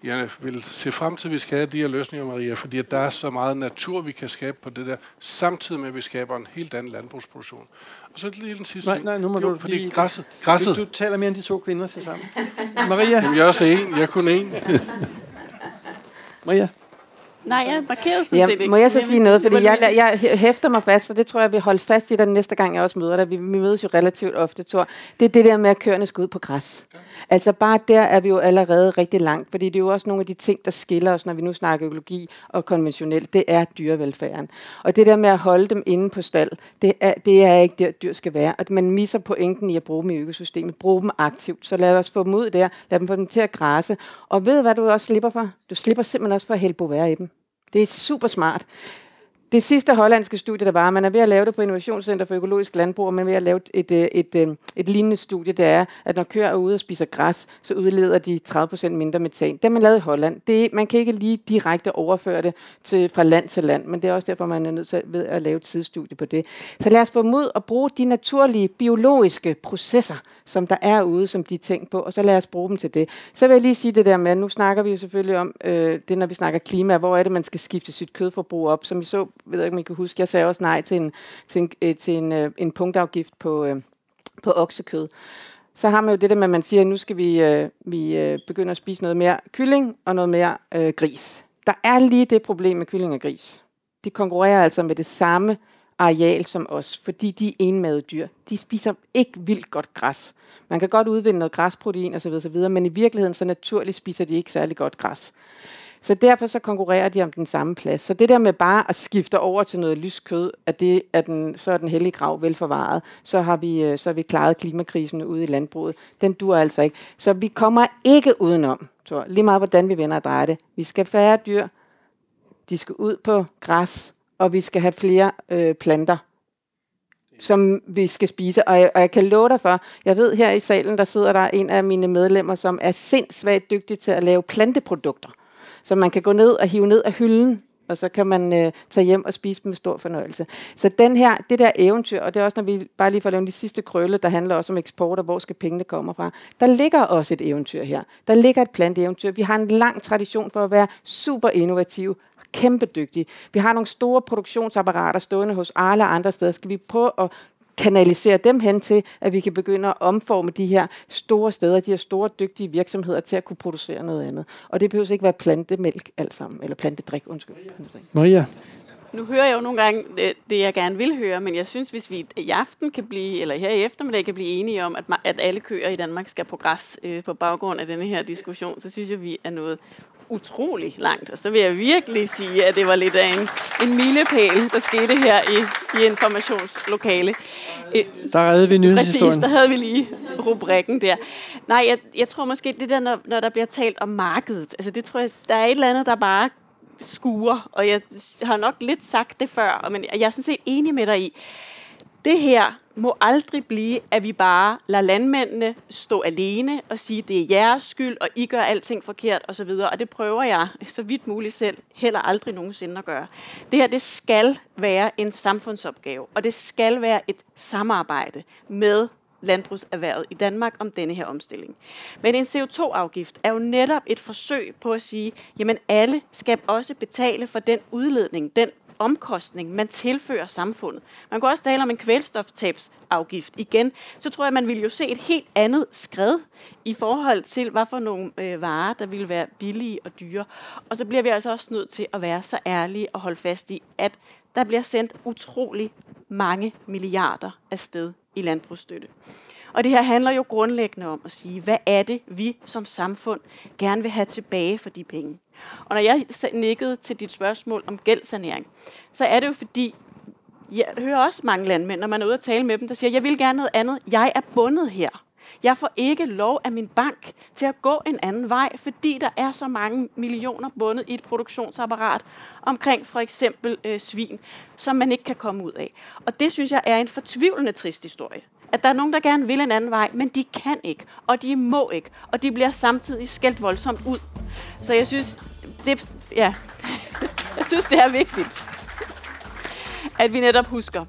jeg vil se frem til, at vi skal have de her løsninger, Maria, fordi at der er så meget natur, vi kan skabe på det der, samtidig med, at vi skaber en helt anden landbrugsproduktion. Og så lige den sidste nej, Nej, nu må jo, du, fordi græsset, græsset. Du, du, taler mere end de to kvinder til sammen. Maria? Jamen, jeg er også en. Jeg er kun en. Maria? Nej, jeg markerede sådan ja, set ikke. Må jeg så sige noget? Fordi jeg, jeg hæfter mig fast, og det tror jeg, vi holder fast i den næste gang, jeg også møder dig. Vi, vi mødes jo relativt ofte, Thor. Det er det der med, at køerne skal ud på græs. Ja. Altså bare der er vi jo allerede rigtig langt, fordi det er jo også nogle af de ting, der skiller os, når vi nu snakker økologi og konventionelt. Det er dyrevelfærden. Og det der med at holde dem inde på stald, det er, det er ikke der, dyr skal være. At man misser pointen i at bruge dem i økosystemet. Brug dem aktivt. Så lad os få dem ud der. Lad dem få dem til at græse. Og ved hvad du også slipper for? Du slipper simpelthen også for at hælde i dem. Det er super smart. det sidste hollandske studie, der var, man er ved at lave det på Innovationscenter for Økologisk Landbrug, og man er ved at lave et, øh, et, et, et, lignende studie, det er, at når køer er ude og spiser græs, så udleder de 30% mindre metan. Det man lavet i Holland. Det, man kan ikke lige direkte overføre det til, fra land til land, men det er også derfor, man er nødt til ved at lave et sidestudie på det. Så lad os få mod at bruge de naturlige biologiske processer, som der er ude, som de tænker på, og så lad os bruge dem til det. Så vil jeg lige sige det der med, nu snakker vi jo selvfølgelig om øh, det, når vi snakker klima, hvor er det, man skal skifte sit kødforbrug op. Som I så, ved jeg ikke, om I kan huske, jeg sagde også nej til en, til en, øh, til en, øh, en punktafgift på, øh, på oksekød. Så har man jo det der med, at man siger, at nu skal vi, øh, vi øh, begynde at spise noget mere kylling og noget mere øh, gris. Der er lige det problem med kylling og gris. De konkurrerer altså med det samme areal som os, fordi de er enmade dyr. De spiser ikke vildt godt græs. Man kan godt udvinde noget græsprotein osv., osv., men i virkeligheden så naturligt spiser de ikke særlig godt græs. Så derfor så konkurrerer de om den samme plads. Så det der med bare at skifte over til noget lyst kød, at det er den, så er den hellige grav velforvaret, så har, vi, øh, så har vi klaret klimakrisen ude i landbruget. Den dur altså ikke. Så vi kommer ikke udenom, tror, lige meget hvordan vi vender og drejer det. Vi skal færre dyr, de skal ud på græs, og vi skal have flere øh, planter, som vi skal spise. Og jeg, og jeg kan love dig for, jeg ved her i salen, der sidder der en af mine medlemmer, som er sindssygt dygtig til at lave planteprodukter. Så man kan gå ned og hive ned af hylden, og så kan man øh, tage hjem og spise dem med stor fornøjelse. Så den her, det der eventyr, og det er også, når vi bare lige får lavet de sidste krølle, der handler også om eksport, og hvor skal pengene komme fra, der ligger også et eventyr her. Der ligger et planteeventyr. Vi har en lang tradition for at være super innovative, kæmpe dygtige. Vi har nogle store produktionsapparater stående hos Arla og andre steder. Skal vi prøve at kanalisere dem hen til, at vi kan begynde at omforme de her store steder, de her store dygtige virksomheder til at kunne producere noget andet. Og det behøver ikke være plantemælk alt sammen, eller plantedrik, undskyld. Maria. Nu hører jeg jo nogle gange det, det, jeg gerne vil høre, men jeg synes, hvis vi i aften kan blive, eller her i eftermiddag kan blive enige om, at, at alle køer i Danmark skal på græs øh, på baggrund af denne her diskussion, så synes jeg, vi er noget utrolig langt. Og så vil jeg virkelig sige, at det var lidt af en, en milepæl, der skete her i, i informationslokale. Der redde vi nyhedshistorien. Præcis, der havde vi lige rubrikken der. Nej, jeg, jeg tror måske, det der, når, når der bliver talt om markedet, altså det tror jeg, der er et eller andet, der bare skuer, og jeg har nok lidt sagt det før, men jeg er sådan set enig med dig i, det her må aldrig blive, at vi bare lader landmændene stå alene og sige, det er jeres skyld, og I gør alting forkert osv. Og det prøver jeg så vidt muligt selv heller aldrig nogensinde at gøre. Det her, det skal være en samfundsopgave, og det skal være et samarbejde med landbrugserhvervet i Danmark om denne her omstilling. Men en CO2-afgift er jo netop et forsøg på at sige, jamen alle skal også betale for den udledning, den omkostning, man tilfører samfundet. Man kan også tale om en kvælstoftabsafgift igen. Så tror jeg, man ville jo se et helt andet skred i forhold til, hvad for nogle øh, varer, der ville være billige og dyre. Og så bliver vi altså også nødt til at være så ærlige og holde fast i, at der bliver sendt utrolig mange milliarder afsted i landbrugsstøtte. Og det her handler jo grundlæggende om at sige, hvad er det, vi som samfund gerne vil have tilbage for de penge. Og når jeg nikkede til dit spørgsmål om gældsanering, så er det jo fordi, jeg hører også mange landmænd, når man er ude og tale med dem, der siger, jeg vil gerne noget andet. Jeg er bundet her. Jeg får ikke lov af min bank til at gå en anden vej, fordi der er så mange millioner bundet i et produktionsapparat omkring for eksempel øh, svin, som man ikke kan komme ud af. Og det synes jeg er en fortvivlende trist historie. At der er nogen, der gerne vil en anden vej, men de kan ikke, og de må ikke, og de bliver samtidig skældt voldsomt ud. Så jeg synes, det, ja, (laughs) jeg synes, det er vigtigt, at vi netop husker,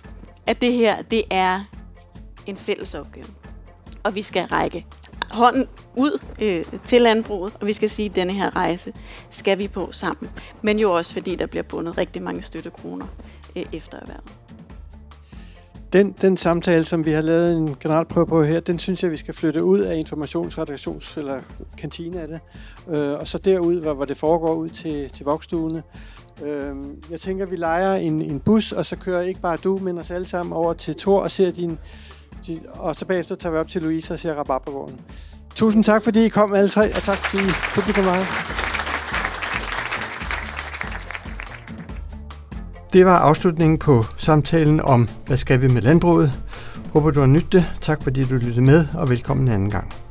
at det her, det er en fælles opgave. Og vi skal række hånden ud øh, til landbruget, og vi skal sige, at denne her rejse skal vi på sammen. Men jo også, fordi der bliver bundet rigtig mange støttekroner øh, efter erhvervet. Den, den samtale, som vi har lavet en generalprøve på her, den synes jeg, vi skal flytte ud af informationsredaktions- eller kantine af det, øh, og så derud, hvor, hvor det foregår ud til, til vokstuene. Øh, jeg tænker, vi leger en, en bus, og så kører ikke bare du, men os alle sammen over til Tor og ser din, din og så bagefter tager vi op til Louise og ser Rabarbergården. Tusind tak, fordi I kom alle tre, og tak fordi I kom meget. Det var afslutningen på samtalen om, hvad skal vi med landbruget. Håber du har nyttet det. Tak fordi du lyttede med, og velkommen en anden gang.